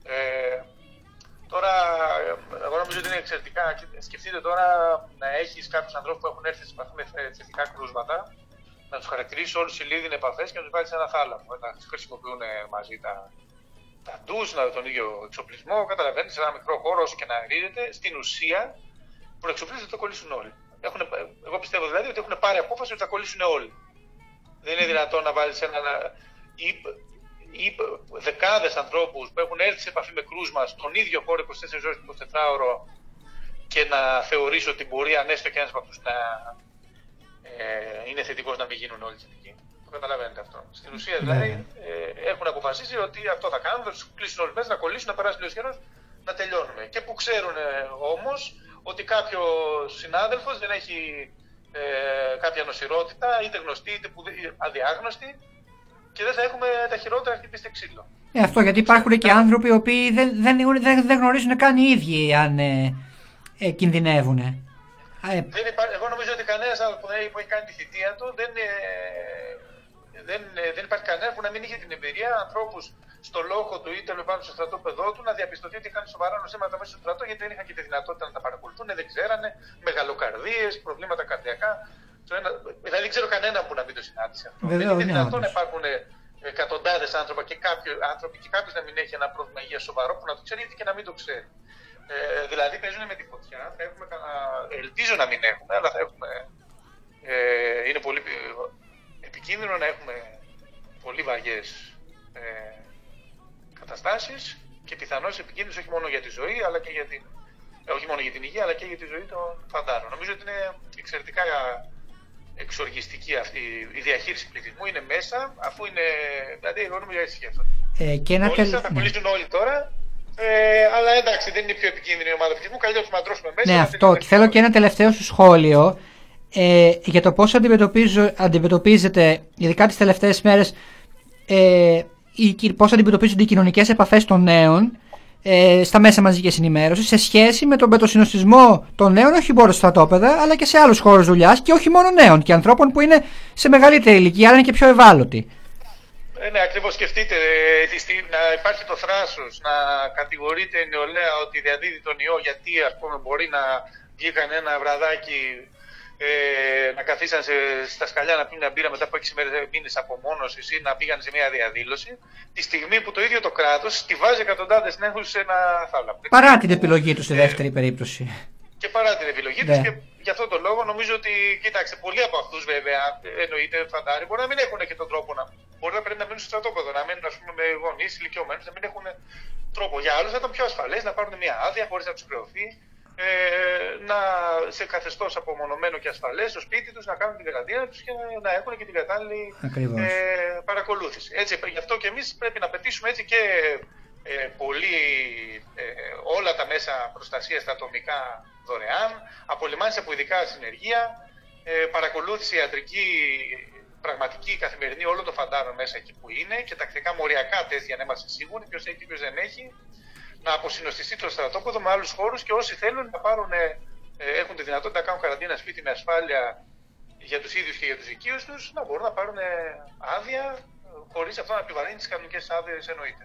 Ε, τώρα, εγώ νομίζω ότι είναι εξαιρετικά. Σκεφτείτε τώρα να έχεις κάποιους ανθρώπους που έχουν έρθει σε επαφή με θετικά κρούσματα, να τους χαρακτηρίσει όλους οι λίδινε επαφές και να τους βάλεις σε ένα θάλαμο. Να χρησιμοποιούν μαζί τα, τα ντους, να τον ίδιο εξοπλισμό. Καταλαβαίνετε, σε ένα μικρό χώρο, όσο και να ρίζετε, στην ουσία προεξοπλίζεται ότι θα κολλήσουν όλοι. Έχουν, εγώ πιστεύω δηλαδή ότι έχουν πάρει απόφαση ότι θα κολλήσουν όλοι. Δεν είναι δυνατόν να βάλεις ένα. ή, ή δεκάδες ανθρώπους που έχουν έρθει σε επαφή με κρούσμα στον ίδιο χώρο 24 ώρες 24 ώρο και να θεωρήσει ότι μπορεί αν έστω και ένας από αυτούς να ε, είναι θετικός να μην γίνουν όλοι θετικοί. Το καταλαβαίνετε αυτό. Στην ουσία δηλαδή ε, έχουν αποφασίσει ότι αυτό θα κάνουν, θα τους κλείσουν όλους μέσα, να κολλήσουν, να περάσει λίγο καιρός, να τελειώνουμε. Και που ξέρουν όμως ότι κάποιο συνάδελφος δεν έχει ε, κάποια νοσηρότητα, είτε γνωστή είτε που, δεν- αδιάγνωστη, και δεν θα έχουμε τα χειρότερα χτυπήσει ξύλο. Ε, αυτό γιατί υπάρχουν και άνθρωποι οι οποίοι δεν, δεν, δεν, δεν γνωρίζουν καν οι ίδιοι αν ε, ε, κινδυνεύουν. Ε, Δεν υπά... Εγώ νομίζω ότι κανένας που, δεν- που έχει κάνει τη θητεία του δεν, ε, δεν, ε, δεν υπάρχει κανένα που να μην είχε την εμπειρία ανθρώπους στο λόγο του ή τέλος πάντων στο στρατόπεδό του να διαπιστωθεί ότι είχαν σοβαρά νοσήματα μέσα στο στρατό γιατί δεν είχαν και τη δυνατότητα να τα παρακολουθούν, δεν ξέρανε, μεγαλοκαρδίες, προβλήματα καρδιακά. Το ένα... Δηλαδή δεν ξέρω κανένα που να μην το συνάντησε αυτό. Βεβαίως, δεν είναι ναι, δυνατόν να όντως. υπάρχουν εκατοντάδες άνθρωποι και κάποιοι άνθρωποι και κάποιος να μην έχει ένα πρόβλημα υγείας σοβαρό που να το ξέρει ή και να μην το ξέρει. Ε, δηλαδή παίζουν με τη φωτιά. Θα έχουμε, κανένα- ελπίζω να μην έχουμε, αλλά θα έχουμε. Ε, είναι πολύ ε, επικίνδυνο να έχουμε πολύ βαριές ε, καταστάσεις και πιθανώς επικίνδυνες όχι μόνο για τη ζωή, αλλά και για την. ε, όχι μόνο για την υγεία, αλλά και για τη ζωή των φαντάρων. Νομίζω ότι είναι εξαιρετικά εξοργιστική αυτή η διαχείριση πληθυσμού. Είναι μέσα, αφού είναι. Δηλαδή, εγώ νομίζω έτσι σκέφτονται. ε, και ένα Όλοι τελ- θα, θα ναι. κολλήσουν όλοι τώρα. Ε, αλλά εντάξει, δεν είναι η πιο επικίνδυνη ομάδα πληθυσμού. Καλύτερα τους μαντρώσουμε μέσα. Ναι, να αυτό. τελειώνει. Και θέλω και ένα τελευταίο σου σχόλιο ε, για το πώς αντιμετωπίζω- αντιμετωπίζετε, ειδικά τις τελευταίες μέρες, ε, οι, κυ- πώς αντιμετωπίζονται οι κοινωνικές επαφές των νέων ε, στα μέσα μαζικής ενημέρωσης σε σχέση με τον μετοσυνοστισμό των νέων όχι μόνο στα στρατόπεδα αλλά και σε άλλους χώρους δουλειάς και όχι μόνο νέων και ανθρώπων που είναι σε μεγαλύτερη ηλικία αλλά είναι και πιο ευάλωτοι. Ε, ναι, ακριβώς σκεφτείτε ε, τη στιγμή να υπάρχει το θράσος να κατηγορείται η νεολαία ότι διαδίδει τον ιό γιατί ας πούμε μπορεί να βγήκαν ένα βραδάκι ε, να καθίσαν σε, στα σκαλιά να πίνουν μια μπύρα μετά από 6 μήνες απομόνωσης ή να πήγαν σε μια διαδήλωση, τη στιγμή που το ίδιο το κράτος τη βάζει εκατοντάδες νέους σε ένα θάλαμο. Παρά την επιλογή τους στη δεύτερη περίπτωση. Και παρά την επιλογή Ναι. της και γι' αυτόν τον λόγο νομίζω ότι, κοίταξε, πολλοί από αυτούς βέβαια, εννοείται φαντάρι, μπορεί να μην έχουν και τον τρόπο να. Μπορεί να πρέπει να μείνουν στο στρατόπεδο, να μείνουν ας πούμε, με γονείς, ηλικιωμένους, να μην έχουν τρόπο. Για άλλους θα ήταν πιο ασφαλές να πάρουν μια άδεια χωρίς να τους χρεωθεί, ε, να, σε καθεστώς απομονωμένο και ασφαλές στο σπίτι τους να κάνουν την καραντίνα τους και να, να έχουν και την κατάλληλη Ακριβώς. ε, παρακολούθηση. Έτσι, γι' αυτό και εμείς πρέπει να πετήσουμε έτσι και ε, πολύ, ε, όλα τα μέσα προστασίας τα ατομικά δωρεάν, απολυμάνηση από ειδικά συνεργεία, ε, παρακολούθηση ιατρική πραγματική καθημερινή όλων των φαντάρων μέσα εκεί που είναι και τακτικά μοριακά τεστ για να είμαστε σίγουροι ποιος έχει και ποιος δεν έχει. Να αποσυνοστιστεί το στρατόπεδο με άλλου χώρου και όσοι θέλουν να πάρουν, ε, ε, έχουν τη δυνατότητα να κάνουν καραντίνα σπίτι με ασφάλεια για του ίδιου και για του οικείου του, να μπορούν να πάρουν ε, άδεια χωρί αυτό να επιβαρύνει τι κανονικέ άδειε εννοείται.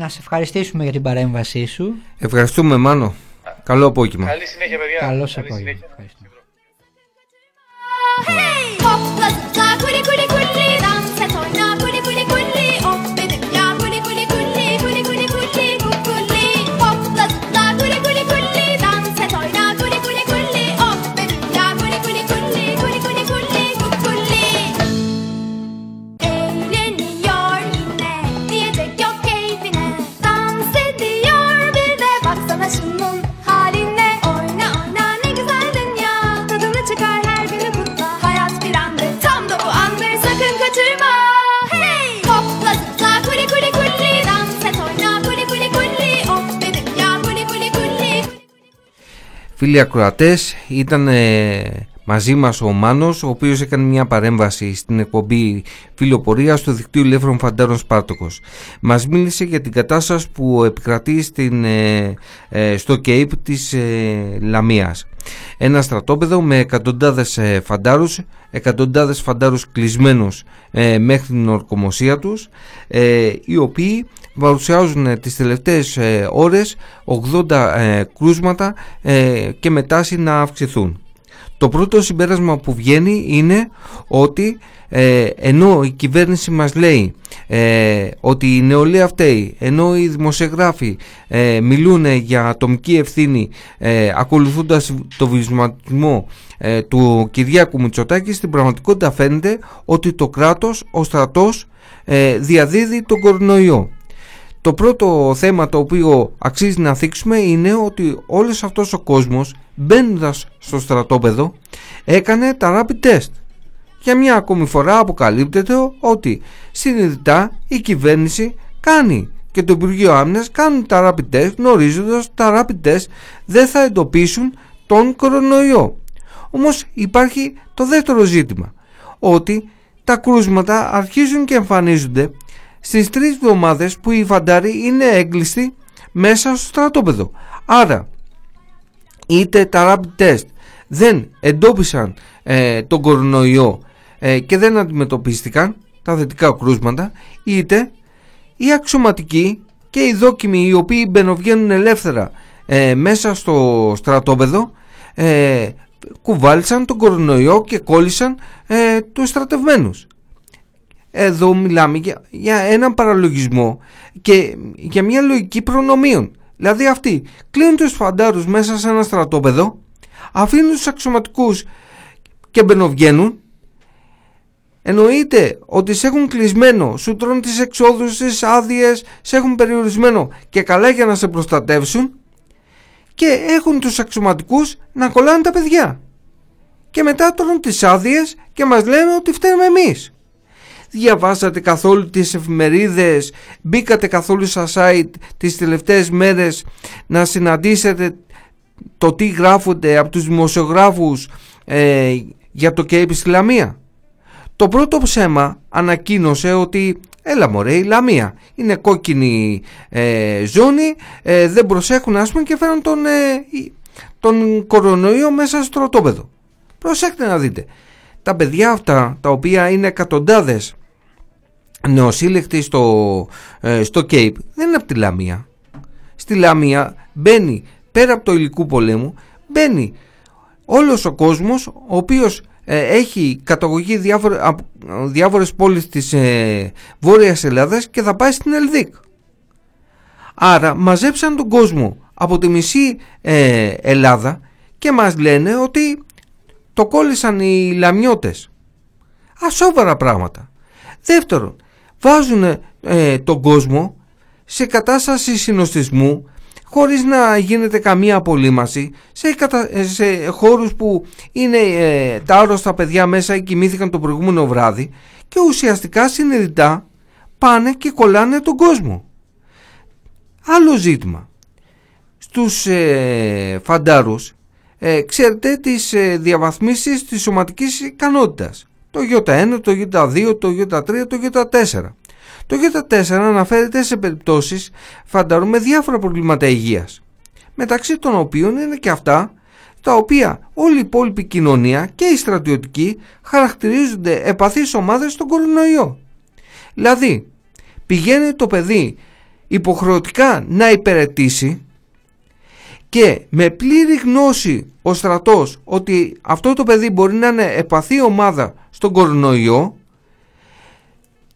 Να σε ευχαριστήσουμε για την παρέμβασή σου. Ευχαριστούμε Μάνο. Καλό απόγευμα. Καλή συνέχεια, παιδιά. Καλό Καλή απόγευμα. συνέχεια. Φίλοι ακροατές, ήταν ε, μαζί μας ο Μάνος, ο οποίος έκανε μια παρέμβαση στην εκπομπή φιλοπορία του δικτύου Λεύρων Φαντάρων Σπάρτοκος. Μας μίλησε για την κατάσταση που επικρατεί στην, ε, ε, στο ΚΕΙΠ της ε, Λαμίας. Ένα στρατόπεδο με εκατοντάδες ε, φαντάρους, εκατοντάδες φαντάρους κλεισμένους μέχρι την ορκομοσία τους, οι οποίοι παρουσιάζουν τις τελευταίες ώρες 80 κρούσματα και μετά να αυξηθούν. Το πρώτο συμπέρασμα που βγαίνει είναι ότι ε, ενώ η κυβέρνηση μας λέει ε, ότι η νεολαία φταίει, ενώ οι δημοσιογράφοι ε, μιλούν για ατομική ευθύνη ε, ακολουθώντας το βυσματισμό ε, του Κυριάκου Μητσοτάκη, στην πραγματικότητα φαίνεται ότι το κράτος, ο στρατός διαδίδει τον κορονοϊό. Το πρώτο θέμα το οποίο αξίζει να θίξουμε είναι ότι όλος αυτός ο κόσμος μπαίνοντας στο στρατόπεδο έκανε τα rapid test. Για μια ακόμη φορά αποκαλύπτεται ότι συνειδητά η κυβέρνηση κάνει και το Υπουργείο Άμυνας κάνουν τα rapid test γνωρίζοντας τα rapid test δεν θα εντοπίσουν τον κορονοϊό. Όμως υπάρχει το δεύτερο ζήτημα ότι τα κρούσματα αρχίζουν και εμφανίζονται στις τρεις εβδομάδες που οι φαντάροι είναι έγκλειστοι μέσα στο στρατόπεδο. Άρα είτε τα rapid test δεν εντόπισαν ε, τον κορονοϊό ε, και δεν αντιμετωπίστηκαν τα θετικά κρούσματα είτε οι αξιωματικοί και οι δόκιμοι οι οποίοι μπαινοβγαίνουν ελεύθερα ε, μέσα στο στρατόπεδο ε, κουβάλισαν τον κορονοϊό και κόλλησαν ε, τους στρατευμένους. Εδώ μιλάμε για, για έναν παραλογισμό και για μια λογική προνομίων. Δηλαδή αυτοί κλείνουν τους φαντάρους μέσα σε ένα στρατόπεδο, αφήνουν τους αξιωματικούς και μπαινοβγαίνουν, εννοείται ότι σε έχουν κλεισμένο, σου τρώνε τις εξόδους, τις άδειες, σε έχουν περιορισμένο και καλά για να σε προστατεύσουν και έχουν τους αξιωματικούς να κολλάνε τα παιδιά. Και μετά τρώνε τις άδειες και μας λένε ότι φταίμε εμείς διαβάσατε καθόλου τις εφημερίδες, μπήκατε καθόλου στα site τις τελευταίες μέρες να συναντήσετε το τι γράφονται από τους δημοσιογράφους ε, για το ΚΕΙΠ στη Λαμία. Το πρώτο ψέμα ανακοίνωσε ότι έλα μωρέ η Λαμία είναι κόκκινη ε, ζώνη, ε, δεν προσέχουν ας πούμε και φέραν τον, τον κορονοϊό μέσα στο στρατόπεδο. Προσέξτε να δείτε. Τα παιδιά αυτά τα οποία είναι εκατοντάδες νεοσύλλεκτοι στο, ε, στο Cape δεν είναι από τη Λαμία. Στη Λαμία μπαίνει πέρα από το υλικού πολέμου μπαίνει όλος ο κόσμος ο οποίος ε, έχει καταγωγή διάφορε, από διάφορες πόλεις της ε, Βόρειας Ελλάδας και θα πάει στην Ελδίκ. Άρα μαζέψαν τον κόσμο από τη μισή ε, Ελλάδα και μας λένε ότι το κόλλησαν οι λαμιώτες. Ασόβαρα πράγματα. Δεύτερον, βάζουν ε, τον κόσμο σε κατάσταση συνοστισμού χωρίς να γίνεται καμία απολύμαση σε, κατα... Ε, σε χώρους που είναι ε, τα άρρωστα παιδιά μέσα και κοιμήθηκαν το προηγούμενο βράδυ και ουσιαστικά συνειδητά πάνε και κολλάνε τον κόσμο. Άλλο ζήτημα. Στους ε, φαντάρους ε, ξέρετε τις ε, διαβαθμίσεις της σωματικής ικανότητας το Ι1, το Ι2, το Ι3, το Ι4. Το Ι4 αναφέρεται σε περιπτώσεις φανταρού με διάφορα προβλήματα υγείας, μεταξύ των οποίων είναι και αυτά τα οποία όλη η υπόλοιπη κοινωνία και οι στρατιωτικοί χαρακτηρίζονται επαθείς ομάδες στον κορονοϊό. Δηλαδή, πηγαίνει το παιδί υποχρεωτικά να υπηρετήσει και με πλήρη γνώση ο στρατός ότι αυτό το παιδί μπορεί να είναι επαθή ομάδα στον κορονοϊό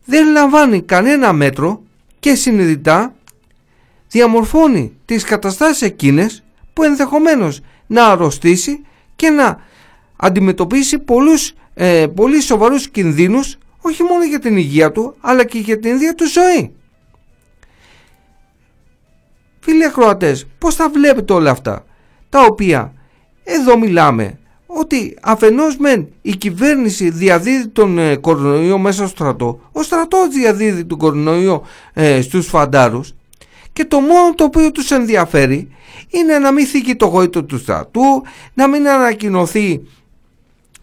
δεν λαμβάνει κανένα μέτρο και συνειδητά διαμορφώνει τις καταστάσεις εκείνες που ενδεχομένως να αρρωστήσει και να αντιμετωπίσει πολλούς, ε, πολύ σοβαρούς κινδύνους όχι μόνο για την υγεία του αλλά και για την ίδια του ζωή. Φίλοι ακροατές, πώς θα βλέπετε όλα αυτά; Τα οποία εδώ μιλάμε ότι αφενός μεν η κυβέρνηση διαδίδει τον ε, κορονοϊό μέσα στο στρατό, ο στρατός διαδίδει τον κορονοϊό ε, στους φαντάρους και το μόνο το οποίο τους ενδιαφέρει είναι να μην θίγει το γόητο του στρατού, να μην ανακοινωθεί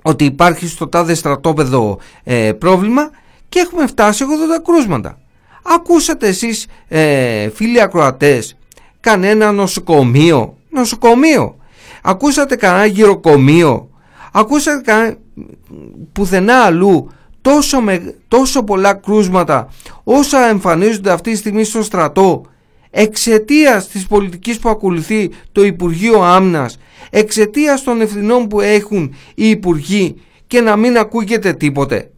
ότι υπάρχει στο τάδε στρατόπεδο ε, πρόβλημα και έχουμε φτάσει 80 κρούσματα. Ακούσατε εσείς ε, φίλοι ακροατές κανένα νοσοκομείο, νοσοκομείο, ακούσατε κανένα γυροκομείο, ακούσατε κανένα πουθενά αλλού τόσο, με, τόσο πολλά κρούσματα όσα εμφανίζονται αυτή τη στιγμή στο στρατό. Εξαιτίας της πολιτικής που ακολουθεί το Υπουργείο Άμυνας, εξαιτίας των ευθυνών που έχουν οι Υπουργοί και να μην ακούγεται τίποτε.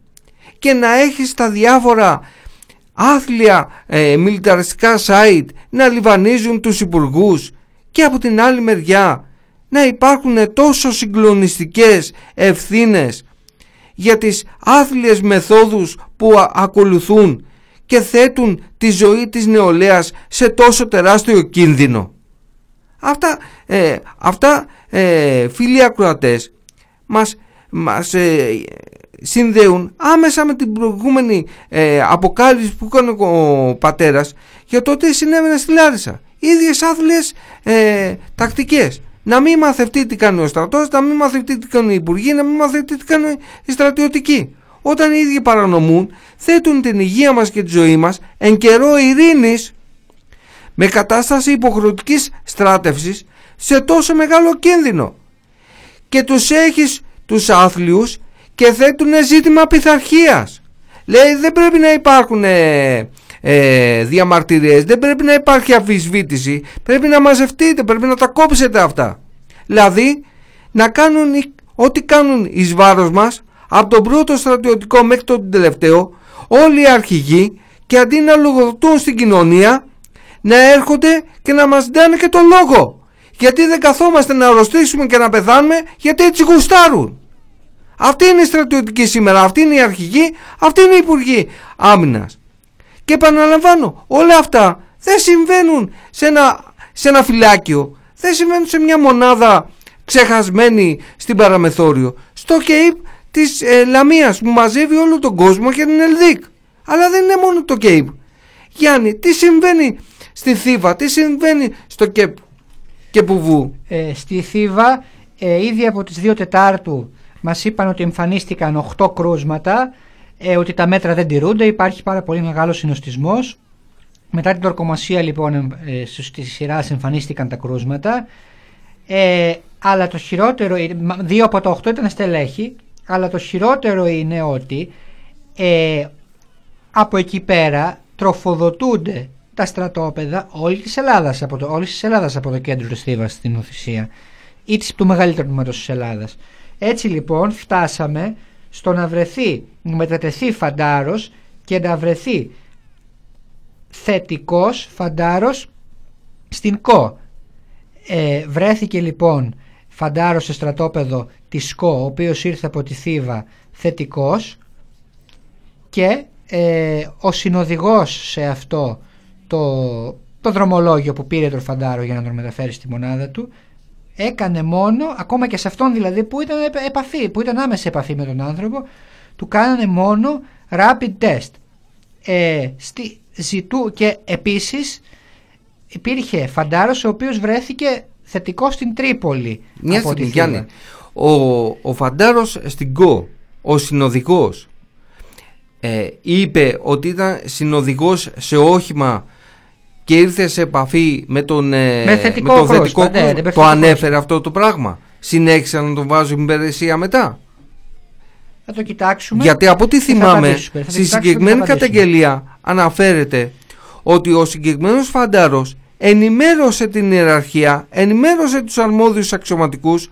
Και να έχεις τα διάφορα άθλια ε, μιλιταριστικά site να λιβανίζουν τους υπουργούς και από την άλλη μεριά να υπάρχουν τόσο συγκλονιστικές ευθύνες για τις άθλιες μεθόδους που α- ακολουθούν και θέτουν τη ζωή της νεολαίας σε τόσο τεράστιο κίνδυνο. Αυτά, ε, αυτά ε, φίλοι ακροατές μας, μας ε, συνδέουν άμεσα με την προηγούμενη ε, αποκάλυψη που έκανε ο πατέρας για το τι συνέβαινε στη Λάρισα. Ίδιες άθλιες ε, τακτικές. Να μην μαθευτεί τι κάνει ο στρατός, να μην μαθευτεί τι κάνουν οι υπουργοί, να μην μαθευτεί τι κάνουν οι στρατιωτικοί. Όταν οι ίδιοι παρανομούν, θέτουν την υγεία μας και τη ζωή μας εν καιρό ειρήνης με κατάσταση υποχρεωτικής στράτευσης σε τόσο μεγάλο κίνδυνο. Και τους έχεις τους άθλιους και θέτουν ζήτημα πειθαρχίας. Λέει δεν πρέπει να υπάρχουν ε, ε, διαμαρτυρίες, δεν πρέπει να υπάρχει αμφισβήτηση, πρέπει να μαζευτείτε, πρέπει να τα κόψετε αυτά. Δηλαδή να κάνουν οι- ό,τι κάνουν εις βάρος μας από τον πρώτο στρατιωτικό μέχρι τον τελευταίο όλοι οι αρχηγοί και αντί να λογοδοτούν στην κοινωνία να έρχονται και να μας δίνουν και τον λόγο. Γιατί δεν καθόμαστε να αρρωστήσουμε και να πεθάνουμε γιατί έτσι γουστάρουν. Αυτή είναι η στρατιωτική σήμερα, αυτή είναι η αρχηγή, αυτή είναι η υπουργή άμυνας. Και επαναλαμβάνω, όλα αυτά δεν συμβαίνουν σε ένα, σε ένα φυλάκιο, δεν συμβαίνουν σε μια μονάδα ξεχασμένη στην παραμεθόριο. Στο ΚΕΙΠ της ε, Λαμίας που μαζεύει όλο τον κόσμο και την Ελδίκ. Αλλά δεν είναι μόνο το ΚΕΙΠ. Γιάννη, τι συμβαίνει στη Θήβα, τι συμβαίνει στο ΚΕΠ και Πουβού. Ε, στη Θήβα ε, ήδη από τις 2 Τετάρτου μας είπαν ότι εμφανίστηκαν 8 κρούσματα, ε, ότι τα μέτρα δεν τηρούνται, υπάρχει πάρα πολύ μεγάλος συνοστισμός. Μετά την τορκομασία λοιπόν ε, στη σειρά εμφανίστηκαν τα κρούσματα. Ε, αλλά το χειρότερο, είναι- μα- δύο από τα 8 ήταν στελέχη, αλλά το χειρότερο είναι ότι ε, από εκεί πέρα τροφοδοτούνται τα στρατόπεδα όλης της Ελλάδας από το, όλης της Ελλάδας από το κέντρο της Θήβας στην Ουθυσία ή της, του μεγαλύτερου τμήματος της Ελλάδας. Έτσι λοιπόν φτάσαμε στο να βρεθεί, να μετατεθεί φαντάρος και να βρεθεί θετικός φαντάρος στην ΚΟ. Ε, βρέθηκε λοιπόν φαντάρος σε στρατόπεδο της ΚΟ, ο οποίος ήρθε από τη Θήβα θετικός και ε, ο συνοδηγός σε αυτό το, το δρομολόγιο που πήρε τον Φαντάρο για να τον μεταφέρει στη μονάδα του έκανε μόνο, ακόμα και σε αυτόν δηλαδή που ήταν επ- επαφή, που ήταν άμεση επαφή με τον άνθρωπο του κάνανε μόνο rapid test ε, στη, ζητού, και επίσης υπήρχε Φαντάρος ο οποίος βρέθηκε θετικό στην Τρίπολη Μια από τη στιγμή Θήβα. Γιάννη, ο, ο Φαντάρος στην ΚΟ, ο συνοδηγός, ε, είπε ότι ήταν συνοδηγός σε όχημα και ήρθε σε επαφή με τον, ε, Με θετικό τον κρούσμα, θετικό ναι, κρούσμα. ναι, με Το θετικό ανέφερε αυτό το πράγμα. Συνέχισε να τον βάζουν υπηρεσία μετά. Θα το κοιτάξουμε. Γιατί από ό,τι και θα θυμάμαι, απαντήσουμε. Θα το στη κοιτάξουμε και συγκεκριμένη θα απαντήσουμε. καταγγελία αναφέρεται ότι ο συγκεκριμένος φαντάρος ενημέρωσε την ιεραρχία, ενημέρωσε τους αρμόδιους αξιωματικούς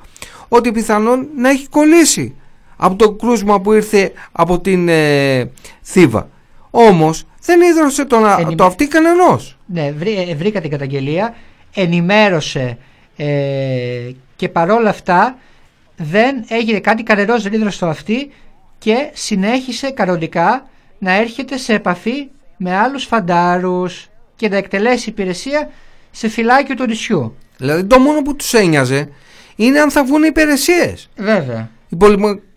ότι πιθανόν να έχει κολλήσει από το κρούσμα που ήρθε από την ε, Θήβα. Όμως δεν ίδρωσε το, να, Ενημέ- το αυτή κανενός. Ναι, βρή- ε, βρήκα την καταγγελία, ενημέρωσε ε, και παρόλα αυτά δεν έγινε κάτι, κανενός δεν ίδρωσε το αυτή και συνέχισε κανονικά να έρχεται σε επαφή με άλλους φαντάρους και να εκτελέσει υπηρεσία σε φυλάκιο του νησιού. Δηλαδή το μόνο που τους ένοιαζε είναι αν θα βγουν οι υπηρεσίες. Βέβαια. Η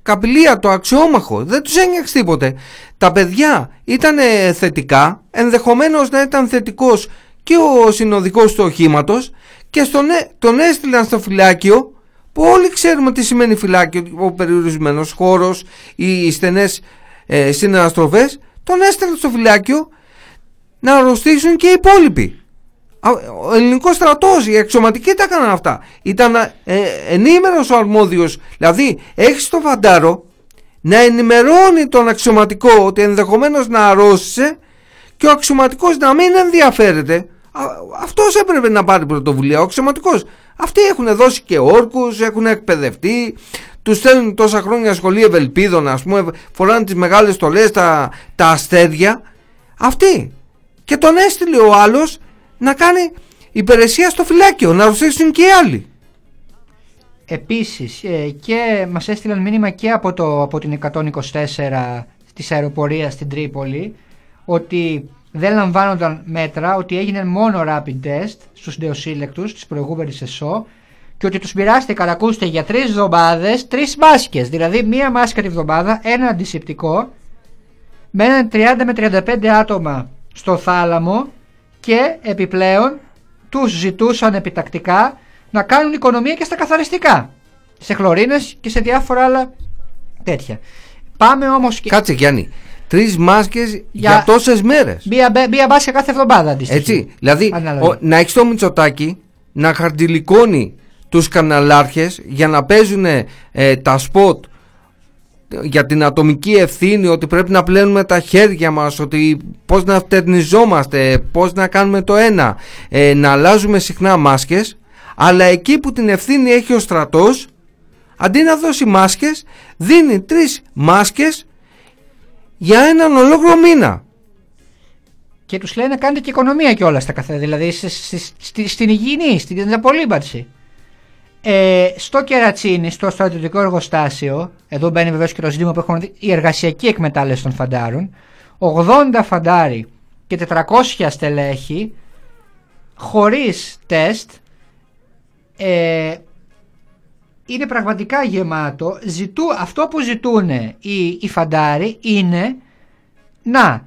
πολυμακαπηλεία, το αξιόμαχο, δεν τους ένιωξε τίποτε. Τα παιδιά ήταν ε, θετικά, ενδεχομένως να ήταν θετικός και ο συνοδικός του οχήματος και στον, ε- τον έστειλαν στο φυλάκιο που όλοι ξέρουμε τι σημαίνει φυλάκιο, ο περιορισμένος χώρος, οι στενές ε, συναναστροφές, τον έστελνε στο φυλάκιο να αρρωστήσουν και οι υπόλοιποι. Α, Ο ελληνικός στρατός, οι αξιωματικοί τα έκαναν αυτά. Ήταν ε, ενήμερος ο αρμόδιος. Δηλαδή, έχεις το φαντάρο να ενημερώνει τον αξιωματικό ότι ενδεχομένως να αρρώστησε και ο αξιωματικός να μην ενδιαφέρεται. Α, αυτός έπρεπε να πάρει πρωτοβουλία, ο αξιωματικός. Αυτοί έχουν δώσει και όρκους, έχουν εκπαιδευτεί, τους στέλνουν τόσα χρόνια σχολή ευελπίδων, ας πούμε, φοράνε τις μεγάλες στολές, τα, τα αστέρια. Αυτοί. Και τον έστειλε ο άλλος να κάνει υπηρεσία στο φυλάκιο, να ρωτήσουν και οι άλλοι. Επίσης ε, και μας έστειλαν μήνυμα και από, το, από την 124 της αεροπορίας στην Τρίπολη ότι δεν λαμβάνονταν μέτρα, ότι έγινε μόνο rapid test στους νεοσύλλεκτους της προηγούμενης ΕΣΟ και ότι τους μοιράστηκαν, ακούστε, για τρεις εβδομάδες τρεις μάσκες. Δηλαδή μία μάσκα τη βδομάδα, ένα αντισηπτικό, με έναν 30 με 35 άτομα στο θάλαμο και επιπλέον τους ζητούσαν επιτακτικά να κάνουν οικονομία και στα καθαριστικά. Σε χλωρίνες και σε διάφορα άλλα τέτοια. Πάμε όμως και... Κάτσε Γιάννη, τρεις μάσκες για, Για- τόσες μέρες. Μία, μπε- μία μπάσια κάθε εβδομάδα αντίστοιχη. Έτσι, δηλαδή Ανάλογα. ο- να έχεις το Μητσοτάκι να χαρτιλικώνει τους καναλάρχες για να παίζουν ε, τα σποτ για την ατομική ευθύνη ότι πρέπει να πλένουμε τα χέρια μας ότι πώς να φτερνιζόμαστε πώς να κάνουμε το ένα ε, να αλλάζουμε συχνά μάσκες αλλά εκεί που την ευθύνη έχει ο στρατός αντί να δώσει μάσκες δίνει τρεις μάσκες για έναν ολόκληρο μήνα Και τους λένε κάντε και οικονομία και όλα στα καθένα. Δηλαδή σε- σε- στη- στην υγιεινή, στην απολύμπανση. Ε, στο κερατσίνι, στο στρατιωτικό εργοστάσιο, εδώ μπαίνει βεβαίως και το ζήτημα που έχουμε δει, η εργασιακή εκμετάλλευση των φαντάρων. 80 φαντάρι και 400 στελέχη, χωρίς τεστ, ε, είναι πραγματικά γεμάτο. Ζητού, αυτό που ζητούν οι, οι φαντάροι είναι να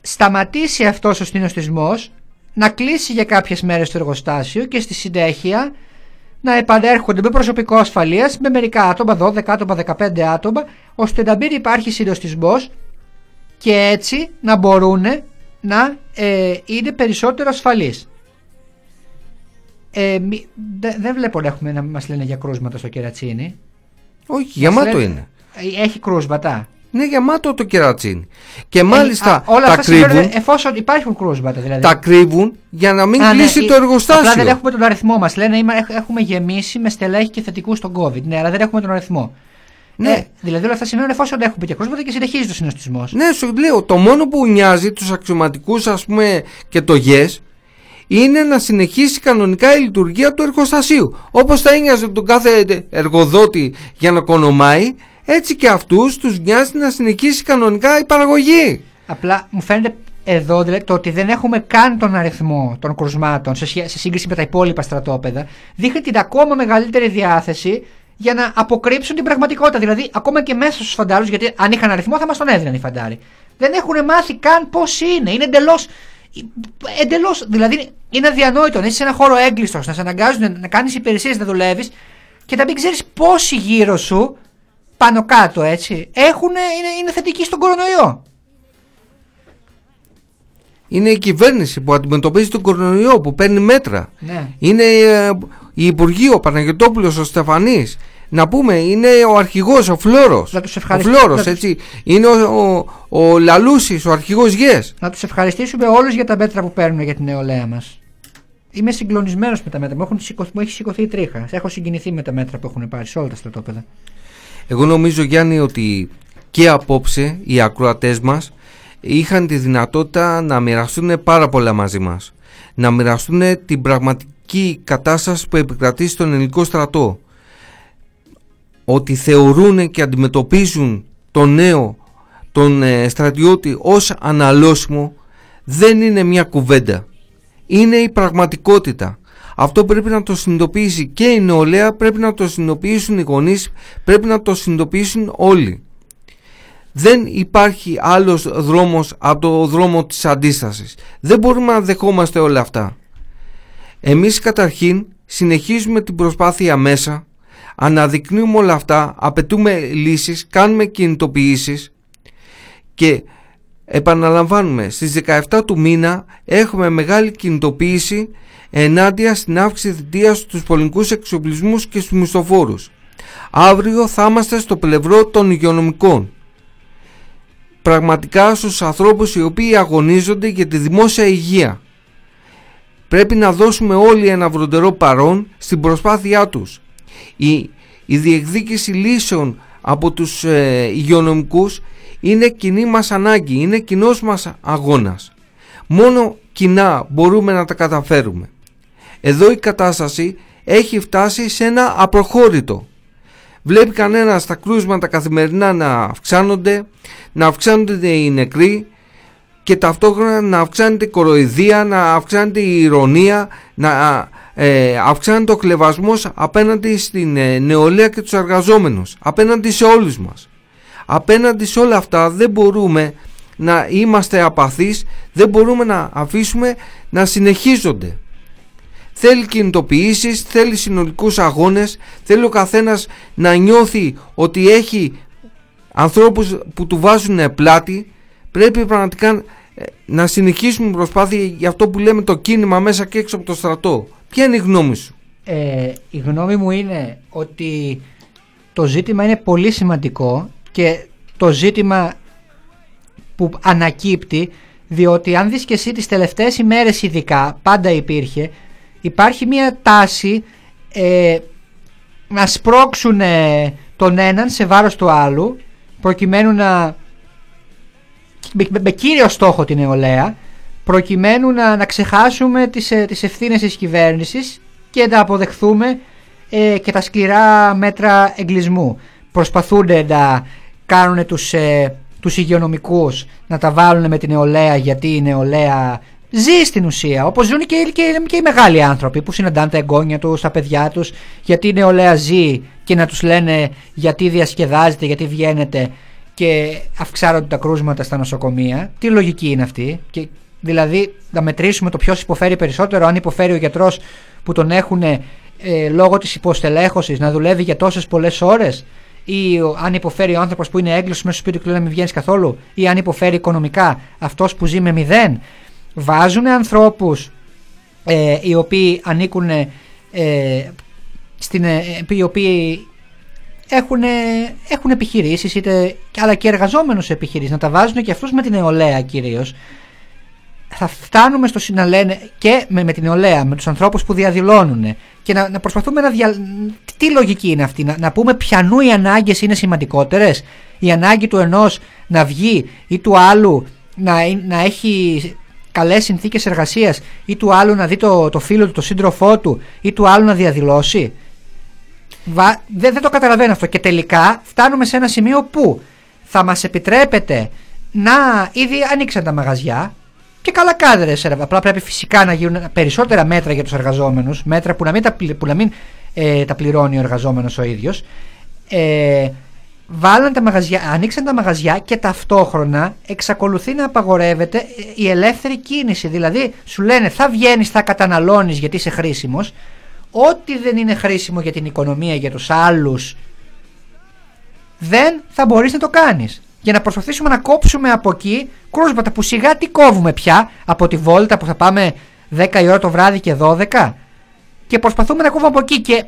σταματήσει αυτός ο συνοστισμός, να κλείσει για κάποιες μέρες το εργοστάσιο και στη συνέχεια να επανέρχονται με προσωπικό ασφαλείας με μερικά άτομα, 12 άτομα, 15 άτομα, ώστε να μην υπάρχει συνοστισμός και έτσι να μπορούν να ε, είναι περισσότερο ασφαλείς. Ε, μη- δε- δεν βλέπω να, έχουμε, να μας λένε για κρούσματα στο κερατσίνι. όχι γεμάτο λένε- είναι Ε, Έχει κρούσματα. Είναι γεμάτο το κερατσίνι. Και μάλιστα Ε, α, όλα τα αυτά συμβαίνουν κρύβουν, εφόσον υπάρχουν κρούσματα δηλαδή. τα κρύβουν για να μην Α, ναι, κλείσει ε, το εργοστάσιο. Απλά δεν έχουμε τον αριθμό μας. Λένε είμα- έχ- έχουμε γεμίσει με στελέχη και θετικούς στον COVID. Ναι, αλλά δεν έχουμε τον αριθμό. Ναι. Ε, δηλαδή όλα αυτά σημαίνουν εφόσον έχουμε και κρούσματα και συνεχίζει το συνοστισμός. Ναι, σου λέω, το μόνο που νοιάζει τους αξιωματικούς ας πούμε και το ΓΕΣ είναι να συνεχίσει κανονικά η λειτουργία του εργοστασίου. Όπως θα ένοιαζε τον κάθε εργοδότη για να κονομάει, έτσι και αυτούς τους νοιάζει να συνεχίσει κανονικά η παραγωγή. Απλά μου φαίνεται εδώ δηλαδή, το ότι δεν έχουμε καν τον αριθμό των κρουσμάτων σε, σχέ- σε σύγκριση με τα υπόλοιπα στρατόπεδα δείχνει την ακόμα μεγαλύτερη διάθεση για να αποκρύψουν την πραγματικότητα. Δηλαδή, ακόμα και μέσα στους φαντάρους, γιατί αν είχαν αριθμό θα μας τον έδιναν οι φαντάροι. Δεν έχουν μάθει καν πώς είναι. Είναι εντελώς. Εντελώς. Δηλαδή, είναι αδιανόητο να είσαι σε ένα χώρο έγκλειστος, να σε αναγκάζουν να κάνεις υπηρεσίες, να δουλεύεις και να μην ξέρεις πόσοι γύρω σου πάνω κάτω έτσι έχουν, είναι, είναι θετικοί στον κορονοϊό. Είναι η κυβέρνηση που αντιμετωπίζει τον κορονοϊό, που παίρνει μέτρα. Ναι. Είναι ε, η Υπουργείο, ο Παναγιωτόπουλος, ο Στεφανής. Να πούμε, είναι ο αρχηγός, ο Φλόρος. Να τους ο ευχαριστήσω- Φλόρος, να τους- έτσι. Είναι ο, ο, ο Λαλούσης, ο αρχηγός ΓΕΣ. Να τους ευχαριστήσουμε όλους για τα μέτρα που παίρνουν για την νεολαία μας. Είμαι συγκλονισμένος με τα μέτρα. Μου, έχουν σηκωθεί, μου έχει σηκωθεί η τρίχα. Έχω συγκινηθεί με τα μέτρα που έχουν πάρει σε όλα τα στρατόπεδα. Εγώ νομίζω Γιάννη ότι και απόψε οι ακροατές μας είχαν τη δυνατότητα να μοιραστούν πάρα πολλά μαζί μας. Να μοιραστούν την πραγματική κατάσταση που επικρατεί στον ελληνικό στρατό. Ότι θεωρούν και αντιμετωπίζουν τον νέο, τον ε, στρατιώτη ως αναλώσιμο δεν είναι μια κουβέντα. Είναι η πραγματικότητα. Αυτό πρέπει να το συνειδητοποιήσει και η νεολαία, πρέπει να το συνειδητοποιήσουν οι γονείς, πρέπει να το συνειδητοποιήσουν όλοι. Δεν υπάρχει άλλος δρόμος από το δρόμο της αντίστασης. Δεν μπορούμε να δεχόμαστε όλα αυτά. Εμείς καταρχήν συνεχίζουμε την προσπάθεια μέσα Αναδεικνύουμε όλα αυτά, απαιτούμε λύσεις, κάνουμε κινητοποιήσεις και επαναλαμβάνουμε στις 17 του μήνα έχουμε μεγάλη κινητοποίηση ενάντια στην αύξηση θητείας στους πολιτικούς εξοπλισμούς και στους μισθοφόρους. Αύριο θα είμαστε στο πλευρό των υγειονομικών. Πραγματικά στους ανθρώπους οι οποίοι αγωνίζονται για τη δημόσια υγεία. Πρέπει να δώσουμε όλοι ένα βροντερό παρόν στην προσπάθειά τους. Η, η διεκδίκηση λύσεων από τους ε, υγειονομικούς είναι κοινή μας ανάγκη, είναι κοινός μας αγώνας. Μόνο κοινά μπορούμε να τα καταφέρουμε. Εδώ η κατάσταση έχει φτάσει σε ένα απροχώρητο. Βλέπει κανένας τα κρούσματα καθημερινά να αυξάνονται, να αυξάνονται οι νεκροί και ταυτόχρονα να αυξάνεται η κοροϊδία, να αυξάνεται η ηρωνία, να ε, αυξάνεται ο κλεβασμός απέναντι στην ε, νεολαία και τους εργαζόμενους, απέναντι σε όλους μας. Απέναντι σε όλα αυτά δεν μπορούμε να είμαστε απαθείς, δεν μπορούμε να αφήσουμε να συνεχίζονται. Θέλει κινητοποιήσεις, θέλει συνολικούς αγώνες, θέλει ο καθένας να νιώθει ότι έχει ανθρώπους που του βάζουν πλάτη. Πρέπει πραγματικά ε, να συνεχίσουμε προσπάθεια για αυτό που λέμε το κίνημα μέσα και έξω από το στρατό. Ποια είναι η γνώμη σου; Ε, η γνώμη μου είναι ότι το ζήτημα είναι πολύ σημαντικό και το ζήτημα που ανακύπτει διότι αν δεις και εσύ τις τελευταίες ημέρες ειδικά πάντα υπήρχε υπάρχει μια τάση ε, να σπρώξουν τον έναν σε βάρος του άλλου προκειμένου να με, με κύριο στόχο την νεολαία προκειμένου να, να ξεχάσουμε τις, ε, τις ευθύνες της κυβέρνησης και να αποδεχθούμε ε, και τα σκληρά μέτρα εγκλισμού. Προσπαθούν να κάνουν τους, ε, τους υγειονομικούς να τα βάλουν με την νεολαία γιατί η νεολαία ζει στην ουσία. Όπως ζουν και, και, και οι μεγάλοι άνθρωποι που συναντάνε τα εγγόνια τους, τα παιδιά τους, γιατί η νεολαία ζει και να τους λένε γιατί διασκεδάζετε, γιατί βγαίνετε και αυξάνονται τα κρούσματα στα νοσοκομεία. Τι λογική είναι αυτή; Και, δηλαδή να μετρήσουμε το ποιος υποφέρει περισσότερο, αν υποφέρει ο γιατρός που τον έχουν ε, λόγω της υποστελέχωσης να δουλεύει για τόσες πολλές ώρες ή αν υποφέρει ο άνθρωπος που είναι έγκλειστο μέσα στο σπίτι του και λέει μην βγαίνεις καθόλου, ή αν υποφέρει οικονομικά αυτός που ζει με μηδέν βάζουν ανθρώπους ε, οι οποίοι ανήκουν ε, στην, ε, οι οποίοι έχουν, έχουν επιχειρήσεις είτε, αλλά και εργαζόμενους επιχειρήσεις να τα βάζουν και αυτούς με την νεολαία κυρίως. Θα φτάνουμε στο να λένε και με, με την νεολαία, με τους ανθρώπους που διαδηλώνουν και να, να προσπαθούμε να δια... τι λογική είναι αυτή, να, να πούμε ποιανού οι ανάγκες είναι σημαντικότερες. Η ανάγκη του ενός να βγει ή του άλλου να, να έχει καλές συνθήκες εργασίας ή του άλλου να δει το, το φίλο του, το σύντροφό του ή του άλλου να διαδηλώσει. Βα, δεν, δεν το καταλαβαίνω αυτό. Και τελικά φτάνουμε σε ένα σημείο που θα μας επιτρέπεται να ήδη ανοίξαν τα μαγαζιά και καλά κάνετε απλά πρέπει φυσικά να γίνουν περισσότερα μέτρα για τους εργαζόμενους μέτρα που να μην τα, που να μην, ε, τα πληρώνει ο εργαζόμενος ο ίδιος. Ε, βάλαν τα μαγαζιά, ανοίξαν τα μαγαζιά και ταυτόχρονα εξακολουθεί να απαγορεύεται η ελεύθερη κίνηση. Δηλαδή σου λένε θα βγαίνεις, θα καταναλώνεις γιατί είσαι χρήσιμος. Ό,τι δεν είναι χρήσιμο για την οικονομία, για τους άλλους, δεν θα μπορείς να το κάνεις. Για να προσπαθήσουμε να κόψουμε από εκεί κρούσματα που σιγά τι κόβουμε πια από τη βόλτα που θα πάμε 10 η ώρα το βράδυ και 12 και προσπαθούμε να κόβουμε από εκεί και,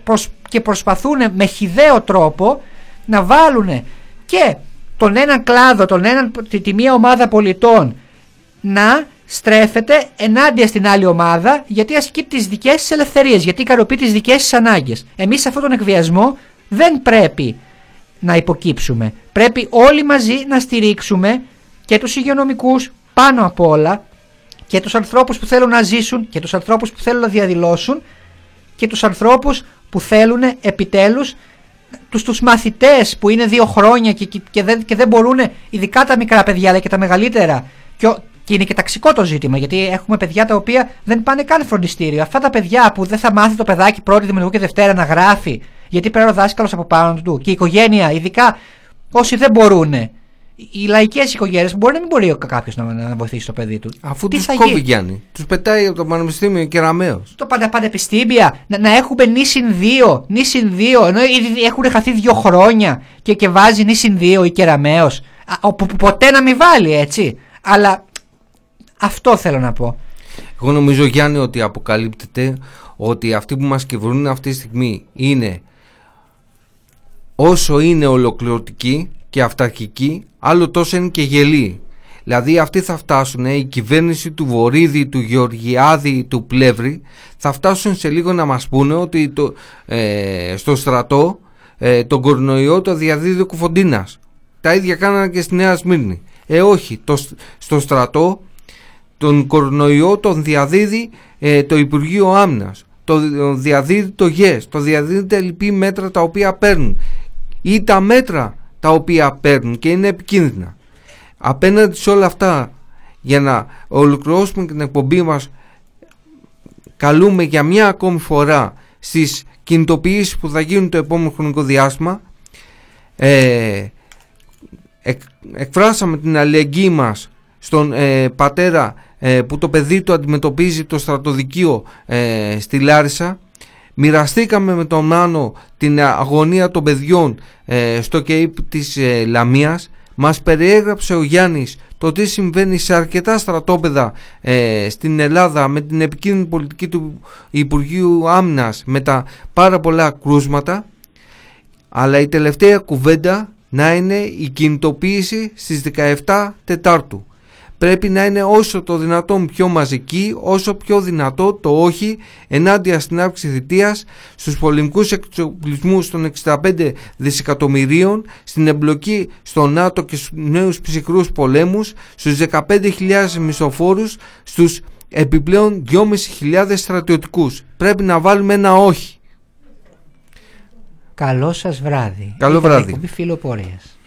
και προσπαθούν με χιδαίο τρόπο να βάλουν και τον έναν κλάδο, τον έναν, τη, τη μία ομάδα πολιτών να στρέφεται ενάντια στην άλλη ομάδα γιατί ασκεί τις δικές της ελευθερίες, γιατί ικανοποιεί τις δικές της ανάγκες. Εμείς σε αυτόν τον εκβιασμό δεν πρέπει να υποκύψουμε. Πρέπει όλοι μαζί να στηρίξουμε και τους υγειονομικούς πάνω απ' όλα και τους ανθρώπους που θέλουν να ζήσουν και τους ανθρώπους που θέλουν να διαδηλώσουν και τους ανθρώπους που θέλουν επιτέλους τους, τους μαθητές που είναι δύο χρόνια και, και, δεν, και δεν μπορούν, ειδικά τα μικρά παιδιά αλλά και τα μεγαλύτερα, και, και είναι και ταξικό το ζήτημα, γιατί έχουμε παιδιά τα οποία δεν πάνε καν φροντιστήριο. Αυτά τα παιδιά που δεν θα μάθει το παιδάκι πρώτη, δημιουργού και δευτέρα να γράφει, γιατί πρέπει ο δάσκαλος από πάνω του και η οικογένεια, ειδικά όσοι δεν μπορούν, οι λαϊκές οικογένειες μπορεί να μην μπορεί κάποιος να, να βοηθήσει το παιδί του. Αφού Τι τους θα κόβει γίνει; Γιάννη. Τους πετάει από το Πανεπιστήμιο κεραμαίο. Το παντα, πανεπιστήμια να, να έχουμε νήσιν 2, νήσιν 2, ενώ ήδη έχουν χαθεί δύο χρόνια και, και βάζει νήσιν 2 η κεραμαίος. Α, ο- που- που ποτέ να μην βάλει έτσι. Αλλά αυτό θέλω να πω. Εγώ νομίζω Γιάννη ότι αποκαλύπτεται ότι αυτοί που μας κυβερνούν αυτή τη στιγμή είναι όσο είναι ολοκληρωτικοί και αυταρχικοί άλλο τόσο είναι και γελοί. Δηλαδή αυτοί θα φτάσουν, η κυβέρνηση του Βορύδη, του Γεωργιάδη, του Πλεύρη θα φτάσουν σε λίγο να μας πούνε ότι το, ε, στο στρατό ε, τον κορονοϊό το διαδίδει ο Κουφοντίνας. Τα ίδια κάνανε και στη Νέα Σμύρνη. Ε όχι, το, σ- στο στρατό τον κορονοϊό τον διαδίδει ε, το Υπουργείο Άμυνας το δι- διαδίδει το ΓΕΣ το διαδίδει τα λοιπή μέτρα τα οποία παίρνουν ή τα μέτρα τα οποία παίρνουν και είναι επικίνδυνα. Απέναντι σε όλα αυτά για να ολοκληρώσουμε την εκπομπή μας καλούμε για μια ακόμη φορά στις κινητοποιήσεις που θα γίνουν το επόμενο χρονικό διάστημα. Ε, εκ- εκφράσαμε την αλληλεγγύη μας στον ε, πατέρα ε, που το παιδί του αντιμετωπίζει το στρατοδικείο ε, στη Λάρισα μοιραστήκαμε με τον Μάνο την αγωνία των παιδιών ε, στο ΚΕΙΠ της ε, Λαμίας μας περιέγραψε ο Γιάννης το τι συμβαίνει σε αρκετά στρατόπεδα ε, στην Ελλάδα με την επικίνδυνη πολιτική του Υπουργείου Άμυνας με τα πάρα πολλά κρούσματα αλλά η τελευταία κουβέντα να είναι η κινητοποίηση στις 17 Τετάρτου. Πρέπει να είναι όσο το δυνατόν πιο μαζική, όσο πιο δυνατό το όχι ενάντια στην αύξηση θητείας, στους πολεμικούς εξοπλισμούς των 65 δισεκατομμυρίων, στην εμπλοκή στο ΝΑΤΟ και στους νέους ψυχρούς πολέμους, στους 15.000 μισοφόρους, στους επιπλέον 2.500 στρατιωτικούς. Πρέπει να βάλουμε ένα όχι. Καλό σας βράδυ. Καλό Ήταν η βράδυ. εκπομπή Φιλοπορίας.